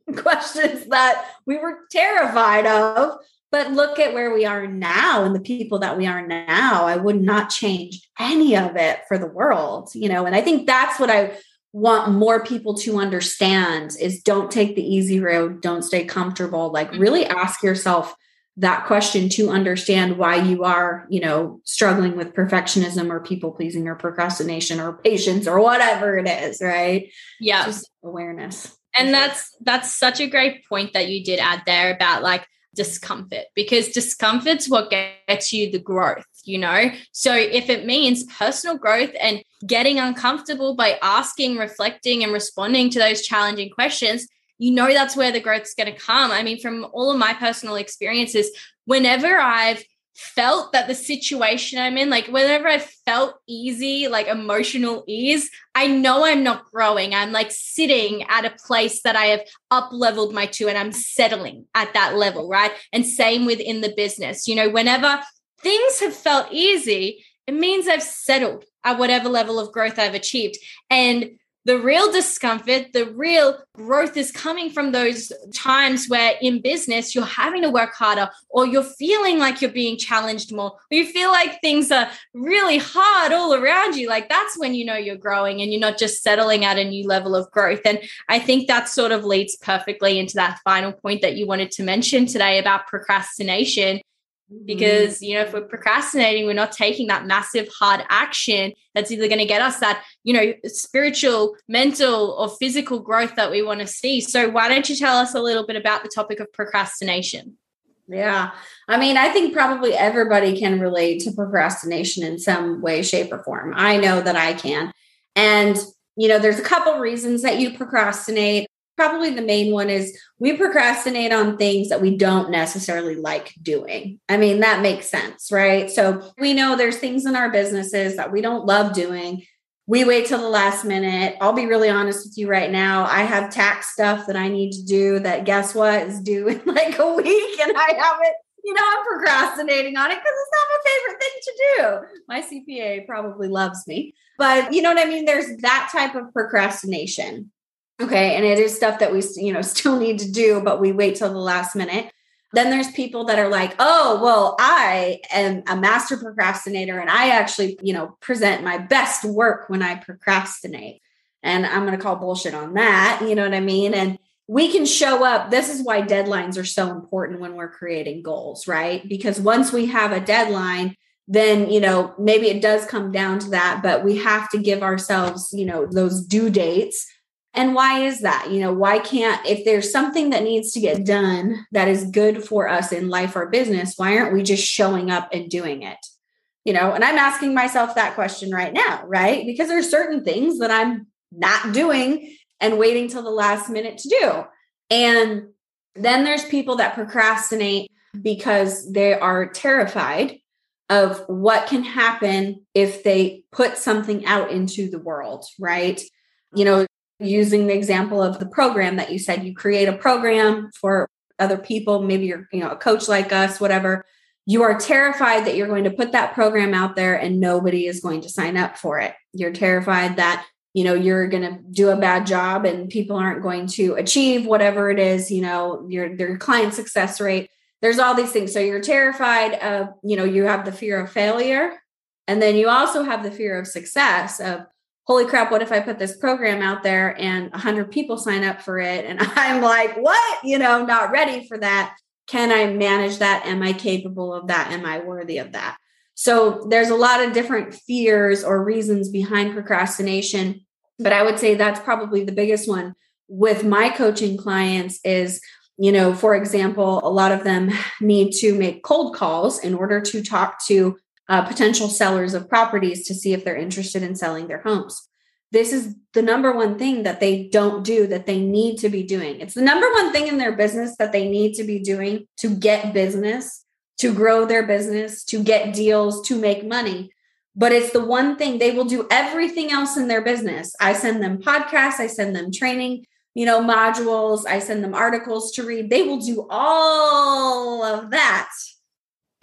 questions that we were terrified of, But look at where we are now and the people that we are now. I would not change any of it for the world, you know. And I think that's what I want more people to understand is don't take the easy road, don't stay comfortable. Like really mm-hmm. ask yourself that question to understand why you are, you know, struggling with perfectionism or people pleasing or procrastination or patience or whatever it is, right? Yeah. Just awareness. And that's that's such a great point that you did add there about like discomfort because discomfort's what gets you the growth, you know? So if it means personal growth and getting uncomfortable by asking, reflecting and responding to those challenging questions, you know that's where the growth is going to come. I mean, from all of my personal experiences, whenever I've felt that the situation I'm in, like whenever I felt easy, like emotional ease, I know I'm not growing. I'm like sitting at a place that I have up leveled my to and I'm settling at that level, right? And same within the business. You know, whenever things have felt easy, it means I've settled at whatever level of growth I've achieved. And the real discomfort, the real growth is coming from those times where in business you're having to work harder or you're feeling like you're being challenged more or you feel like things are really hard all around you. Like that's when you know you're growing and you're not just settling at a new level of growth. And I think that sort of leads perfectly into that final point that you wanted to mention today about procrastination. Mm-hmm. because you know if we're procrastinating we're not taking that massive hard action that's either going to get us that you know spiritual mental or physical growth that we want to see. So why don't you tell us a little bit about the topic of procrastination? Yeah. I mean i think probably everybody can relate to procrastination in some way shape or form. I know that i can. And you know there's a couple reasons that you procrastinate probably the main one is we procrastinate on things that we don't necessarily like doing. I mean, that makes sense, right? So we know there's things in our businesses that we don't love doing. We wait till the last minute. I'll be really honest with you right now. I have tax stuff that I need to do that guess what is due in like a week and I haven't you know, I'm procrastinating on it because it's not my favorite thing to do. My CPA probably loves me, but you know what I mean? There's that type of procrastination. Okay. And it is stuff that we, you know, still need to do, but we wait till the last minute. Then there's people that are like, oh, well, I am a master procrastinator and I actually, you know, present my best work when I procrastinate. And I'm going to call bullshit on that. You know what I mean? And we can show up. This is why deadlines are so important when we're creating goals, right? Because once we have a deadline, then you know maybe it does come down to that but we have to give ourselves you know those due dates and why is that? You know, why can't, if there's something that needs to get done that is good for us in life or business, why aren't we just showing up and doing it? You know, and I'm asking myself that question right now, right? Because there's certain things that I'm not doing and waiting till the last minute to do. And then there's people that procrastinate because they are terrified of what can happen if they put something out into the world, right? You know, using the example of the program that you said you create a program for other people maybe you're you know a coach like us whatever. You are terrified that you're going to put that program out there and nobody is going to sign up for it. You're terrified that you know you're going to do a bad job and people aren't going to achieve whatever it is you know your their client success rate. There's all these things. So you're terrified of you know you have the fear of failure. And then you also have the fear of success of holy crap, what if I put this program out there and 100 people sign up for it? And I'm like, what? You know, not ready for that. Can I manage that? Am I capable of that? Am I worthy of that? So there's a lot of different fears or reasons behind procrastination. But I would say that's probably the biggest one with my coaching clients is you know for example a lot of them need to make cold calls in order to talk to uh, potential sellers of properties to see if they're interested in selling their homes. This is the number one thing that they don't do that they need to be doing. It's the number one thing in their business that they need to be doing to get business, to grow their business, to get deals, to make money. But it's the one thing they will do everything else in their business. I send them podcasts, I send them training, you know, modules, I send them articles to read. They will do all of that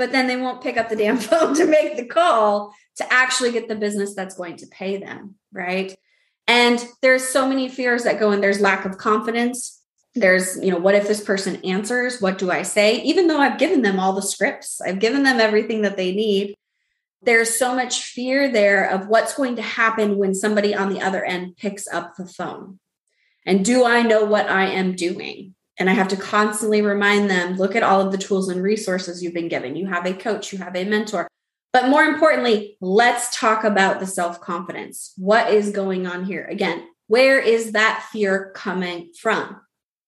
but then they won't pick up the damn phone to make the call to actually get the business that's going to pay them, right? And there's so many fears that go in. There's lack of confidence. there's you know what if this person answers what do i say even though i've given them all the scripts i've given them everything that they need there's so much fear there of what's going to happen when somebody on the other end picks up the phone and do i know what i am doing and i have to constantly remind them look at all of the tools and resources you've been given you have a coach you have a mentor but more importantly let's talk about the self confidence what is going on here again where is that fear coming from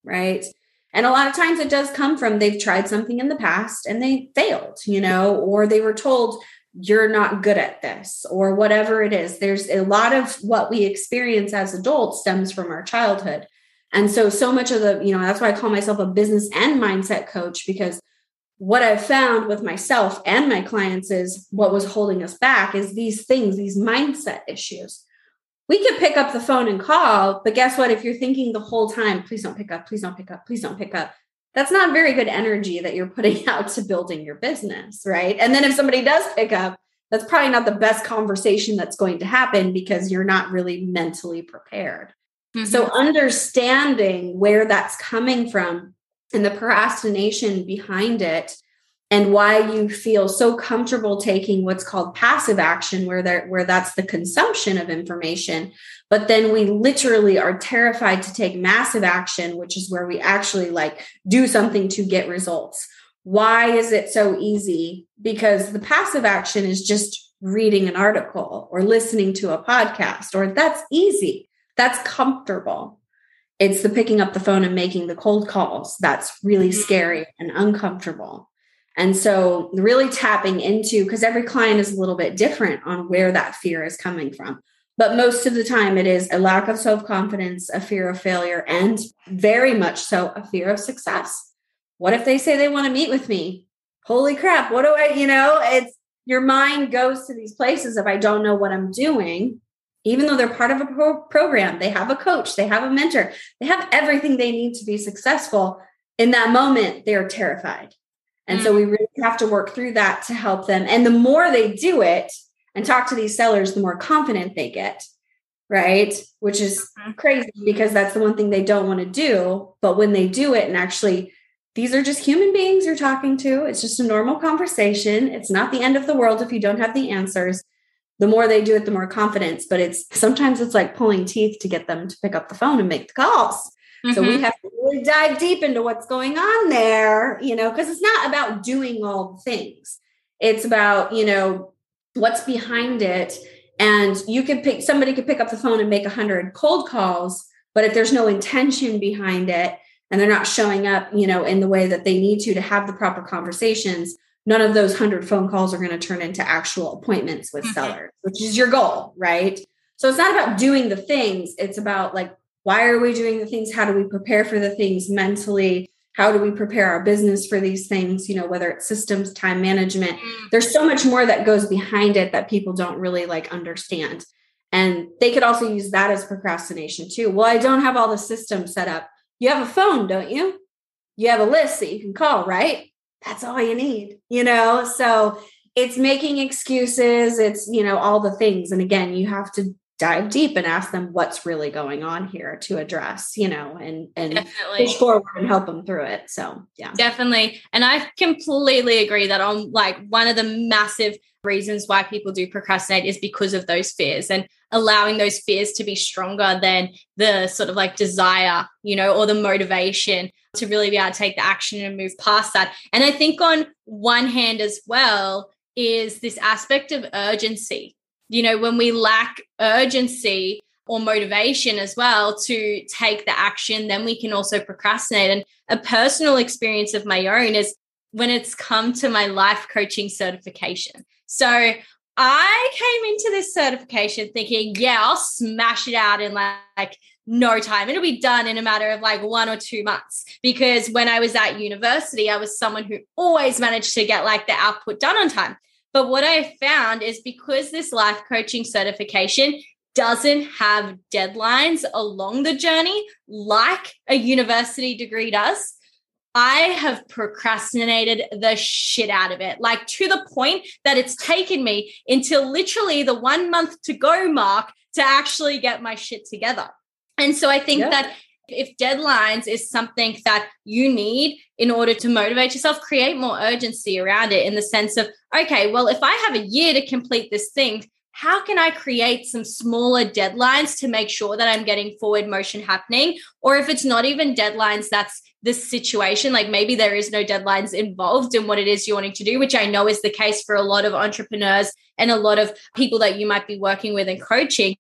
right? And a lot of times it does come from they've tried something in the past and they failed, you know, or they were told you're not good at this or whatever it is. There's a lot of what we experience as adults stems from our childhood. And so, so much of the, you know, that's why I call myself a business and mindset coach because what I've found with myself and my clients is what was holding us back is these things, these mindset issues we could pick up the phone and call, but guess what? If you're thinking the whole time, please don't pick up, please don't pick up, please don't pick up, that's not very good energy that you're putting out to building your business, right? And then if somebody does pick up, that's probably not the best conversation that's going to happen because you're not really mentally prepared. Mm-hmm. So, understanding where that's coming from and the procrastination behind it and why you feel so comfortable taking what's called passive action where there where that's the consumption of information but then we literally are terrified to take massive action which is where we actually like do something to get results. Why is it so easy? Because the passive action is just reading an article or listening to a podcast or that's easy that's comfortable it's the picking up the phone and making the cold calls that's really mm-hmm. scary and uncomfortable and so, really tapping into because every client is a little bit different on where that fear is coming from. But most of the time, it is a lack of self confidence, a fear of failure, and very much so a fear of success. What if they say they want to meet with me? Holy crap, what do I, you know, it's your mind goes to these places if I don't know what I'm doing, even though they're part of a pro- program, they have a coach, they have a mentor, they have everything they need to be successful. In that moment, they're terrified and mm-hmm. so we really have to work through that to help them. And the more they do it and talk to these sellers, the more confident they get, right? Which is mm-hmm. crazy because that's the one thing they don't want to do. But when they do it and actually, these are just human beings you're talking to, it's just a normal conversation. It's not the end of the world if you don't have the answers. The more they do it, the more confidence. But it's sometimes it's like pulling teeth to get them to pick up the phone and make the calls. Mm-hmm. So we mm-hmm. have to really dive deep into what's going on there, you know, because it's not about doing all the things. It's about, you know, what's behind it. And you could pick somebody could pick up the phone and make a hundred cold calls, but if there's no intention behind it and they're not showing up, you know, in the way that they need to to have the proper conversations, none of those hundred phone calls are going to turn into actual appointments with mm-hmm. sellers, which is your goal, right? So it's not about doing the things, it's about like why are we doing the things? How do we prepare for the things mentally? How do we prepare our business for these things? You know whether it's systems time management mm. there's so much more that goes behind it that people don't really like understand. And they could also use that as procrastination too. Well i don't have all the systems set up. You have a phone don't you? You have a list that you can call right that's all you need you know so it's making excuses it's you know all the things and again you have to dive deep and ask them what's really going on here to address, you know, and and definitely. push forward and help them through it. So yeah. Definitely. And I completely agree that on like one of the massive reasons why people do procrastinate is because of those fears and allowing those fears to be stronger than the sort of like desire, you know, or the motivation to really be able to take the action and move past that. And I think on one hand as well is this aspect of urgency you know, when we lack urgency or motivation as well to take the action, then we can also procrastinate. And a personal experience of my own is when it's come to my life coaching certification. So I came into this certification thinking, yeah, I'll smash it out in like, no time. It'll be done in a matter of like one or two months. Because when I was at university, I was someone who always managed to get like the output done on time. But what I found is because this life coaching certification doesn't have deadlines along the journey like a university degree does, I have procrastinated the shit out of it, like to the point that it's taken me until literally the one month to go mark to actually get my shit together. And so I think yeah. that If deadlines is something that you need in order to motivate yourself, create more urgency around it in the sense of, okay, well, if I have a year to complete this thing, how can I create some smaller deadlines to make sure that I'm getting forward motion happening? Or if it's not even deadlines, that's the situation. Like maybe there is no deadlines involved in what it is you're wanting to do, which I know is the case for a lot of entrepreneurs and a lot of people that you might be working with and coaching.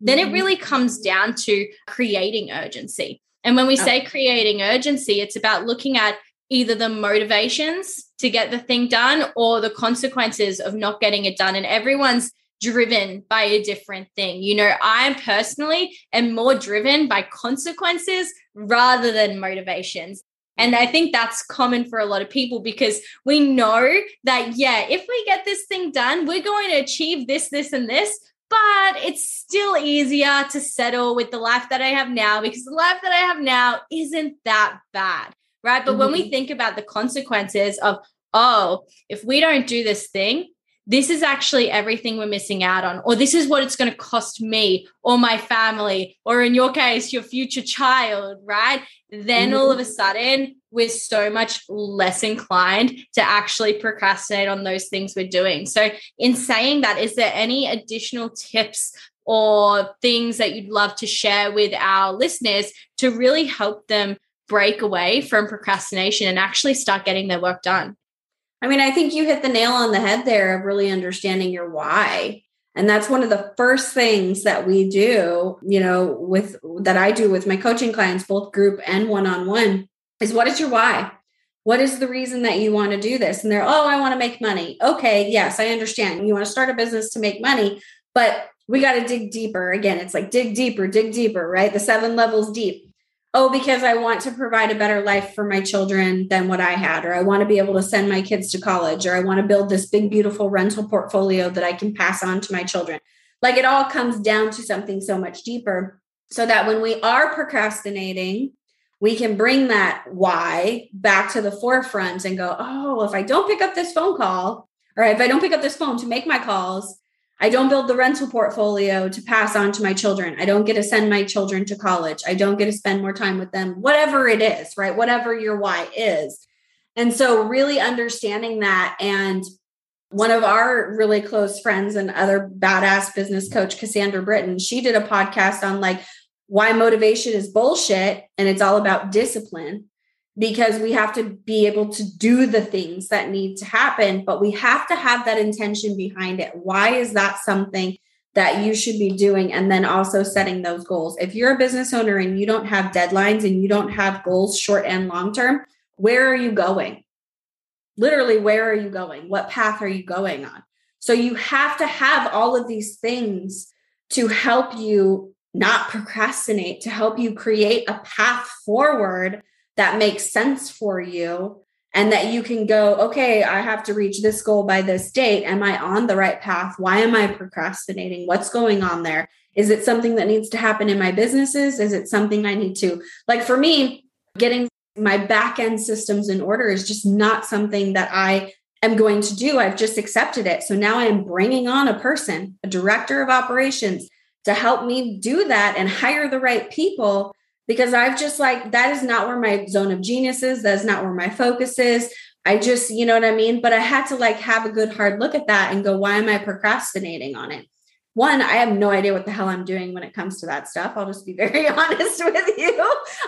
Then it mm-hmm. really comes down to creating urgency. And when we say creating urgency, it's about looking at either the motivations to get the thing done or the consequences of not getting it done. And everyone's driven by a different thing. You know, I personally am more driven by consequences rather than motivations. And I think that's common for a lot of people because we know that, yeah, if we get this thing done, we're going to achieve this, this, and this. But it's still easier to settle with the life that I have now because the life that I have now isn't that bad. Right. But mm-hmm. when we mm-hmm. think about the consequences of, oh, if we don't do this thing, this is actually everything we're missing out on, or this is what it's going to cost me or my family, or in your case, your future child, right? Then all of a mm-hmm. sudden, we're so much less inclined to actually procrastinate on those things we're doing. So, in saying that, is there any additional tips or things that you'd love to share with our listeners to really help them break away from procrastination and actually start getting their work done? I mean, I think you hit the nail on the head there of really understanding your why. And that's one of the first things that we do, you know, with that I do with my coaching clients, both group and one on one, is what is your why? What is the reason that you want to do this? And they're, oh, I want to make money. Okay, yes, I understand. You want to start a business to make money, but we got to dig deeper. Again, it's like dig deeper, dig deeper, right? The seven levels deep oh, because I want to provide a better life for my children than what I had, or I want to be able to send my kids to college, or I want to build this big, beautiful rental portfolio that I can pass on to my children. Like it all comes down to something so much deeper so that when we are procrastinating, we can bring that why back to the forefront and go, oh, if I don't pick up this phone call, or if I don't pick up this phone to make my calls, I don't build the rental portfolio to pass on to my children. I don't get to send my children to college. I don't get to spend more time with them, whatever it is, right? Whatever your why is. And so, really understanding that. And one of our really close friends and other badass business coach, Cassandra Britton, she did a podcast on like why motivation is bullshit and it's all about discipline because we have to be able to do the things that need to happen, but we have to have that intention behind it. Why is that something that you should be doing? And then also setting those goals. If you're a business owner and you don't have deadlines and you don't have goals short and long term, where are you going? Literally, where are you going? What path are you going on? So you have to have all of these things to help you not procrastinate, to help you create a path forward that makes sense for you and that you can go, okay, I have to reach this goal by this date. Am I on the right path? Why am I procrastinating? What's going on there? Is it something that needs to happen in my businesses? Is it something I need to, like for me, getting my back end systems in order is just not something that I am going to do. I've just accepted it. So now I'm bringing on a person, a director of operations, to help me do that and hire the right people because I've just like, that is not where my zone of genius is. That's not where my focus is. I just, you know what I mean? But I had to like have a good hard look at that and go, why am I procrastinating on it? One, I have no idea what the hell I'm doing when it comes to that stuff. I'll just be very honest with you.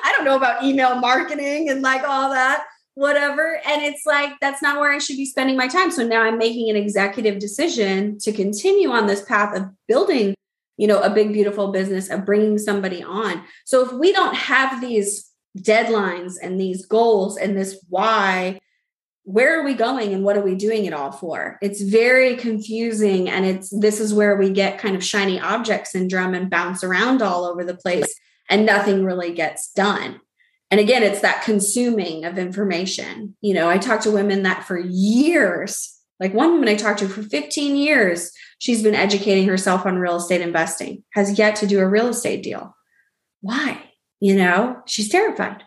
I don't know about email marketing and like all that, whatever. And it's like, that's not where I should be spending my time. So now I'm making an executive decision to continue on this path of building you know, a big, beautiful business of bringing somebody on. So if we don't have these deadlines and these goals and this why, where are we going and what are we doing it all for? It's very confusing. And it's this is where we get kind of shiny object syndrome and bounce around all over the place and nothing really gets done. And again, it's that consuming of information. You know, I talk to women that for years, like one woman I talked to for 15 years, She's been educating herself on real estate investing, has yet to do a real estate deal. Why? You know, she's terrified.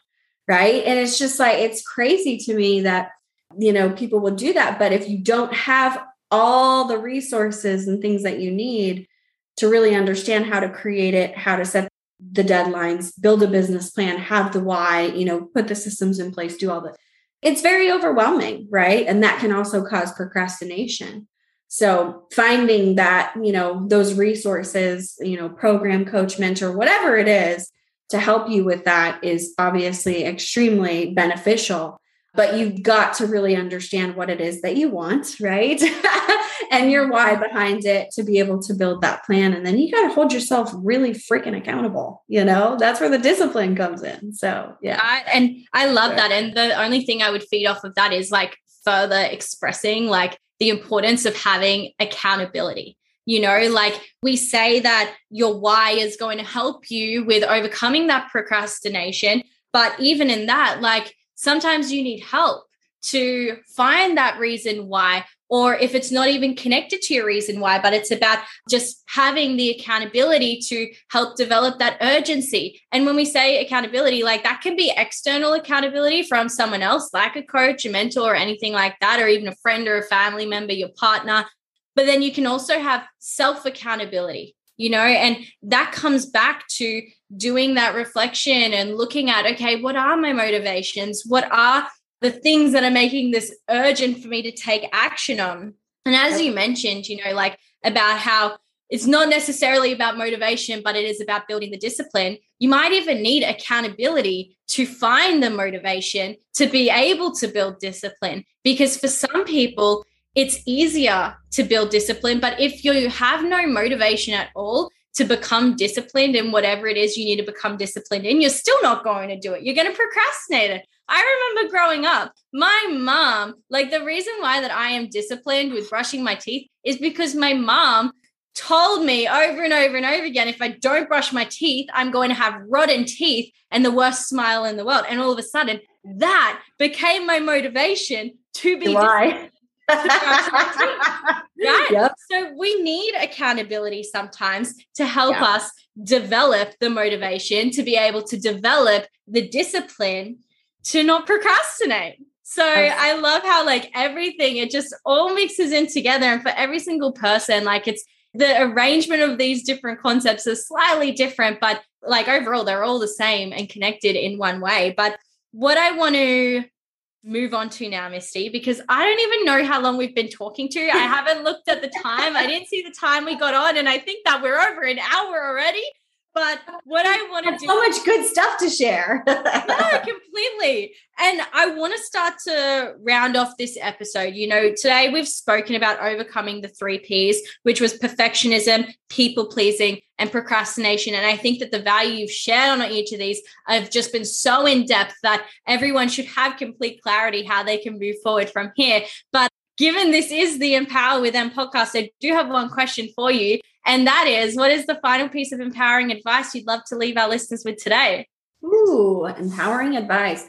Right. And it's just like, it's crazy to me that, you know, people will do that. But if you don't have all the resources and things that you need to really understand how to create it, how to set the deadlines, build a business plan, have the why, you know, put the systems in place, do all that. It's very overwhelming, right? And that can also cause procrastination. So finding that, you know, those resources, you know, program, coach, mentor, whatever it is to help you with that is obviously extremely beneficial but you've got to really understand what it is that you want, right? and your why behind it to be able to build that plan. And then you got to hold yourself really freaking accountable. You know, that's where the discipline comes in. So, yeah. I, and I love sure. that. And the only thing I would feed off of that is like further expressing like the importance of having accountability. You know, like we say that your why is going to help you with overcoming that procrastination. But even in that, like, sometimes you need help to find that reason why or if it's not even connected to your reason why, but it's about just having the accountability to help develop that urgency. And when we say accountability, like that can be external accountability from someone else, like a coach, a mentor, or anything like that, or even a friend or a family member, your partner. But then you can also have self accountability, you know, and that comes back to doing that reflection and looking at, okay, what are my motivations? What are the things that are making this urgent for me to take action on? And as you mentioned, you know, like about how it's not necessarily about motivation, but it is about building the discipline. You might even need accountability to find the motivation to be able to build discipline. Because for some people, it's easier to build discipline. But if you have no motivation at all, to become disciplined in whatever it is you need to become disciplined in, you're still not going to do it. You're going to procrastinate it. I remember growing up, my mom, like the reason why that I am disciplined with brushing my teeth is because my mom told me over and over and over again if I don't brush my teeth, I'm going to have rotten teeth and the worst smile in the world. And all of a sudden, that became my motivation to be Why? right? Yep. So we need accountability sometimes to help yeah. us develop the motivation to be able to develop the discipline to not procrastinate. So I love how like everything it just all mixes in together and for every single person like it's the arrangement of these different concepts is slightly different but like overall they're all the same and connected in one way. But what I want to move on to now, Misty, because I don't even know how long we've been talking to. I haven't looked at the time. I didn't see the time we got on, and I think that we're over an hour already. But what I want to do so much good stuff to share. yeah, completely. And I want to start to round off this episode. You know, today we've spoken about overcoming the three P's, which was perfectionism, people pleasing, and procrastination. And I think that the value you've shared on each of these have just been so in depth that everyone should have complete clarity how they can move forward from here. But given this is the Empower with Em podcast, I do have one question for you. And that is, what is the final piece of empowering advice you'd love to leave our listeners with today? Ooh, empowering advice.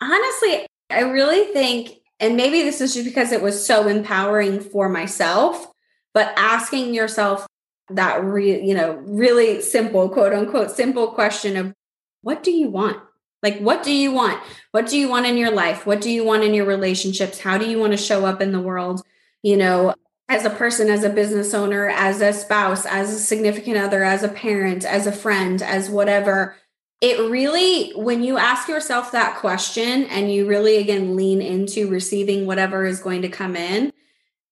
Honestly, I really think, and maybe this is just because it was so empowering for myself, but asking yourself that re, you know, really simple, quote unquote, simple question of what do you want? Like, what do you want? What do you want in your life? What do you want in your relationships? How do you want to show up in the world? You know, as a person, as a business owner, as a spouse, as a significant other, as a parent, as a friend, as whatever. It really, when you ask yourself that question and you really, again, lean into receiving whatever is going to come in,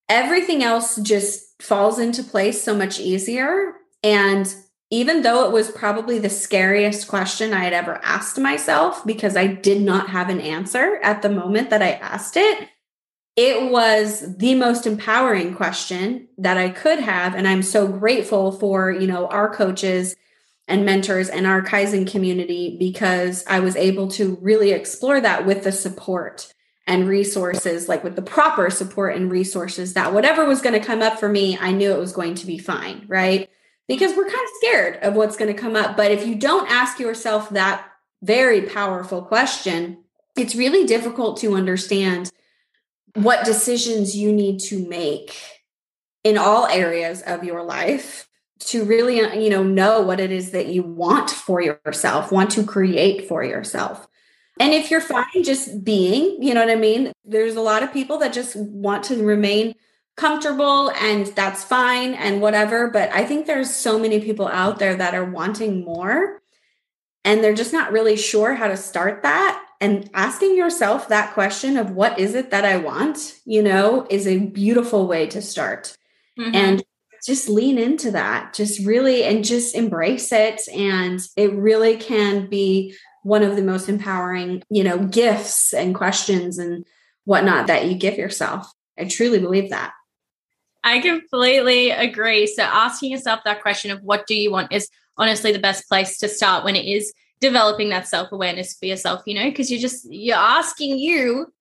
everything else just falls into place so much easier. And even though it was probably the scariest question I had ever asked myself because I did not have an answer at the moment that I asked it, it was the most empowering question that I could have. And I'm so grateful for, you know, our coaches and mentors and our Kaizen community because I was able to really explore that with the support and resources, like with the proper support and resources that whatever was going to come up for me, I knew it was going to be fine, right? Because we're kind of scared of what's going to come up. But if you don't ask yourself that very powerful question, it's really difficult to understand what decisions you need to make in all areas of your life to really uh, you know know what it is that you want for yourself want to create for yourself and if you're fine just being you know what i mean there's a lot of people that just want to remain comfortable and that's fine and whatever. But I think there's so many people out there that are wanting more and they're just not really sure how to start that. And asking yourself that question of what is it that I want, you know, is a beautiful way to start. Mm-hmm. And just lean into that, just really, and just embrace it. And it really can be one of the most empowering, you know, gifts and questions and whatnot that you give yourself. I truly believe that. I completely agree. So asking yourself that question of what do you want is honestly the best place to start when it is developing that self-awareness for yourself, you know, because you're just you're asking you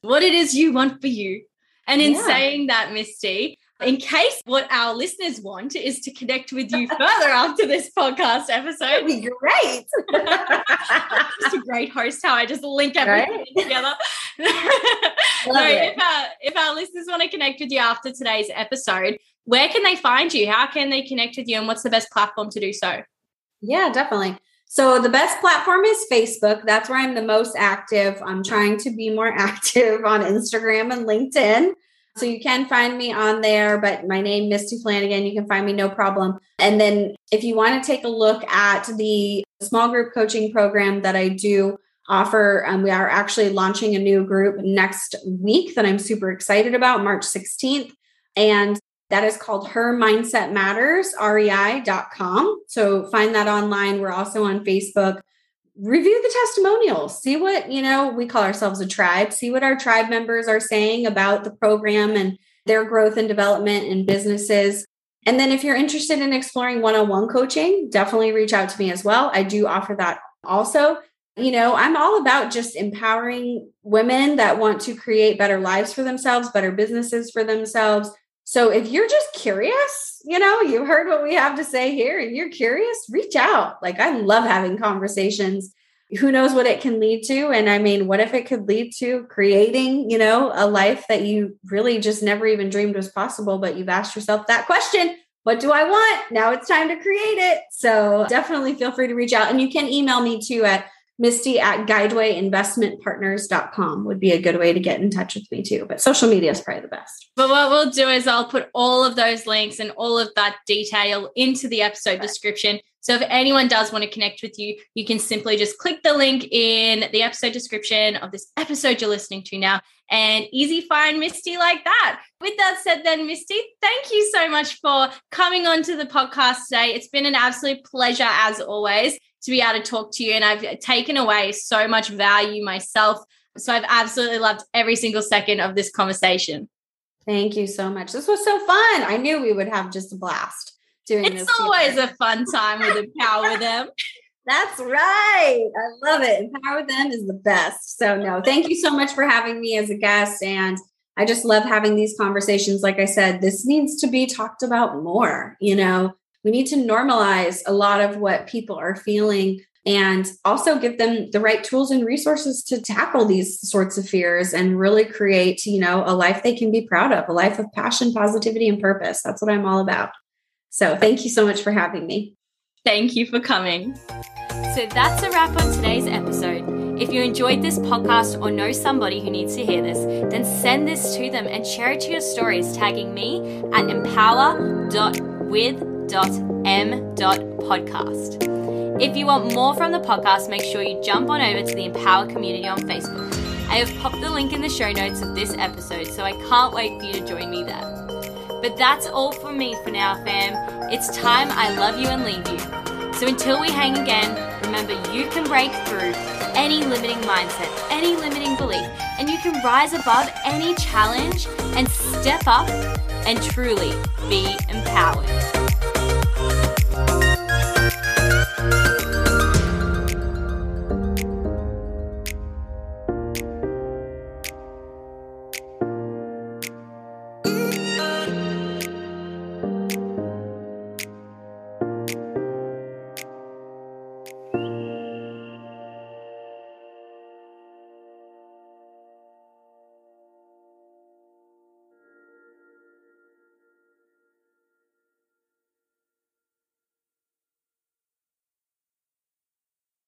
what it is you want for you. And in yeah. saying that, Misty, in case what our listeners want is to connect with you further after this podcast episode. That'd be great. just a great host how I just link everything right? together. so if our, if our listeners want to connect with you after today's episode, where can they find you? How can they connect with you? And what's the best platform to do so? Yeah, definitely. So the best platform is Facebook. That's where I'm the most active. I'm trying to be more active on Instagram and LinkedIn. So you can find me on there, but my name, Misty Flanagan, you can find me no problem. And then if you want to take a look at the small group coaching program that I do offer, um, we are actually launching a new group next week that I'm super excited about, March 16th. And that is called Her Mindset Matters, rei.com. So find that online. We're also on Facebook. Review the testimonials. See what you know we call ourselves a tribe. See what our tribe members are saying about the program and their growth and development in businesses. And then if you're interested in exploring one-on-one coaching definitely reach out to me as well. I do offer that also. You know i'm all about just empowering women that want to create better lives for themselves better businesses for themselves so if you're just curious, you know, you heard what we have to say here and you're curious, reach out. Like I love having conversations. Who knows what it can lead to? And I mean, what if it could lead to creating, you know, a life that you really just never even dreamed was possible, but you've asked yourself that question what do I want? Now it's time to create it. So definitely feel free to reach out. And you can email me too at Misty at guidewayinvestmentpartners.com would be a good way to get in touch with me too. But social media is probably the best. But what we'll do is I'll put all of those links and all of that detail into the episode description. So if anyone does want to connect with you, you can simply just click the link in the episode description of this episode you're listening to now and easy find Misty like that. With that said, then, Misty, thank you so much for coming on to the podcast today. It's been an absolute pleasure as always to be able to talk to you. And I've taken away so much value myself. So I've absolutely loved every single second of this conversation. Thank you so much. This was so fun. I knew we would have just a blast doing it's this. It's always a fun time with Empower Them. That's right. I love it. Empower Them is the best. So, no, thank you so much for having me as a guest. And I just love having these conversations. Like I said, this needs to be talked about more. You know, we need to normalize a lot of what people are feeling and also give them the right tools and resources to tackle these sorts of fears and really create, you know, a life they can be proud of, a life of passion, positivity, and purpose. That's what I'm all about. So thank you so much for having me. Thank you for coming. So that's a wrap on today's episode. If you enjoyed this podcast or know somebody who needs to hear this, then send this to them and share it to your stories, tagging me at empower.with podcast. If you want more from the podcast, make sure you jump on over to the Empower community on Facebook. I have popped the link in the show notes of this episode, so I can't wait for you to join me there. But that's all from me for now, fam. It's time I love you and leave you. So until we hang again, remember you can break through any limiting mindset, any limiting belief, and you can rise above any challenge and step up and truly be empowered.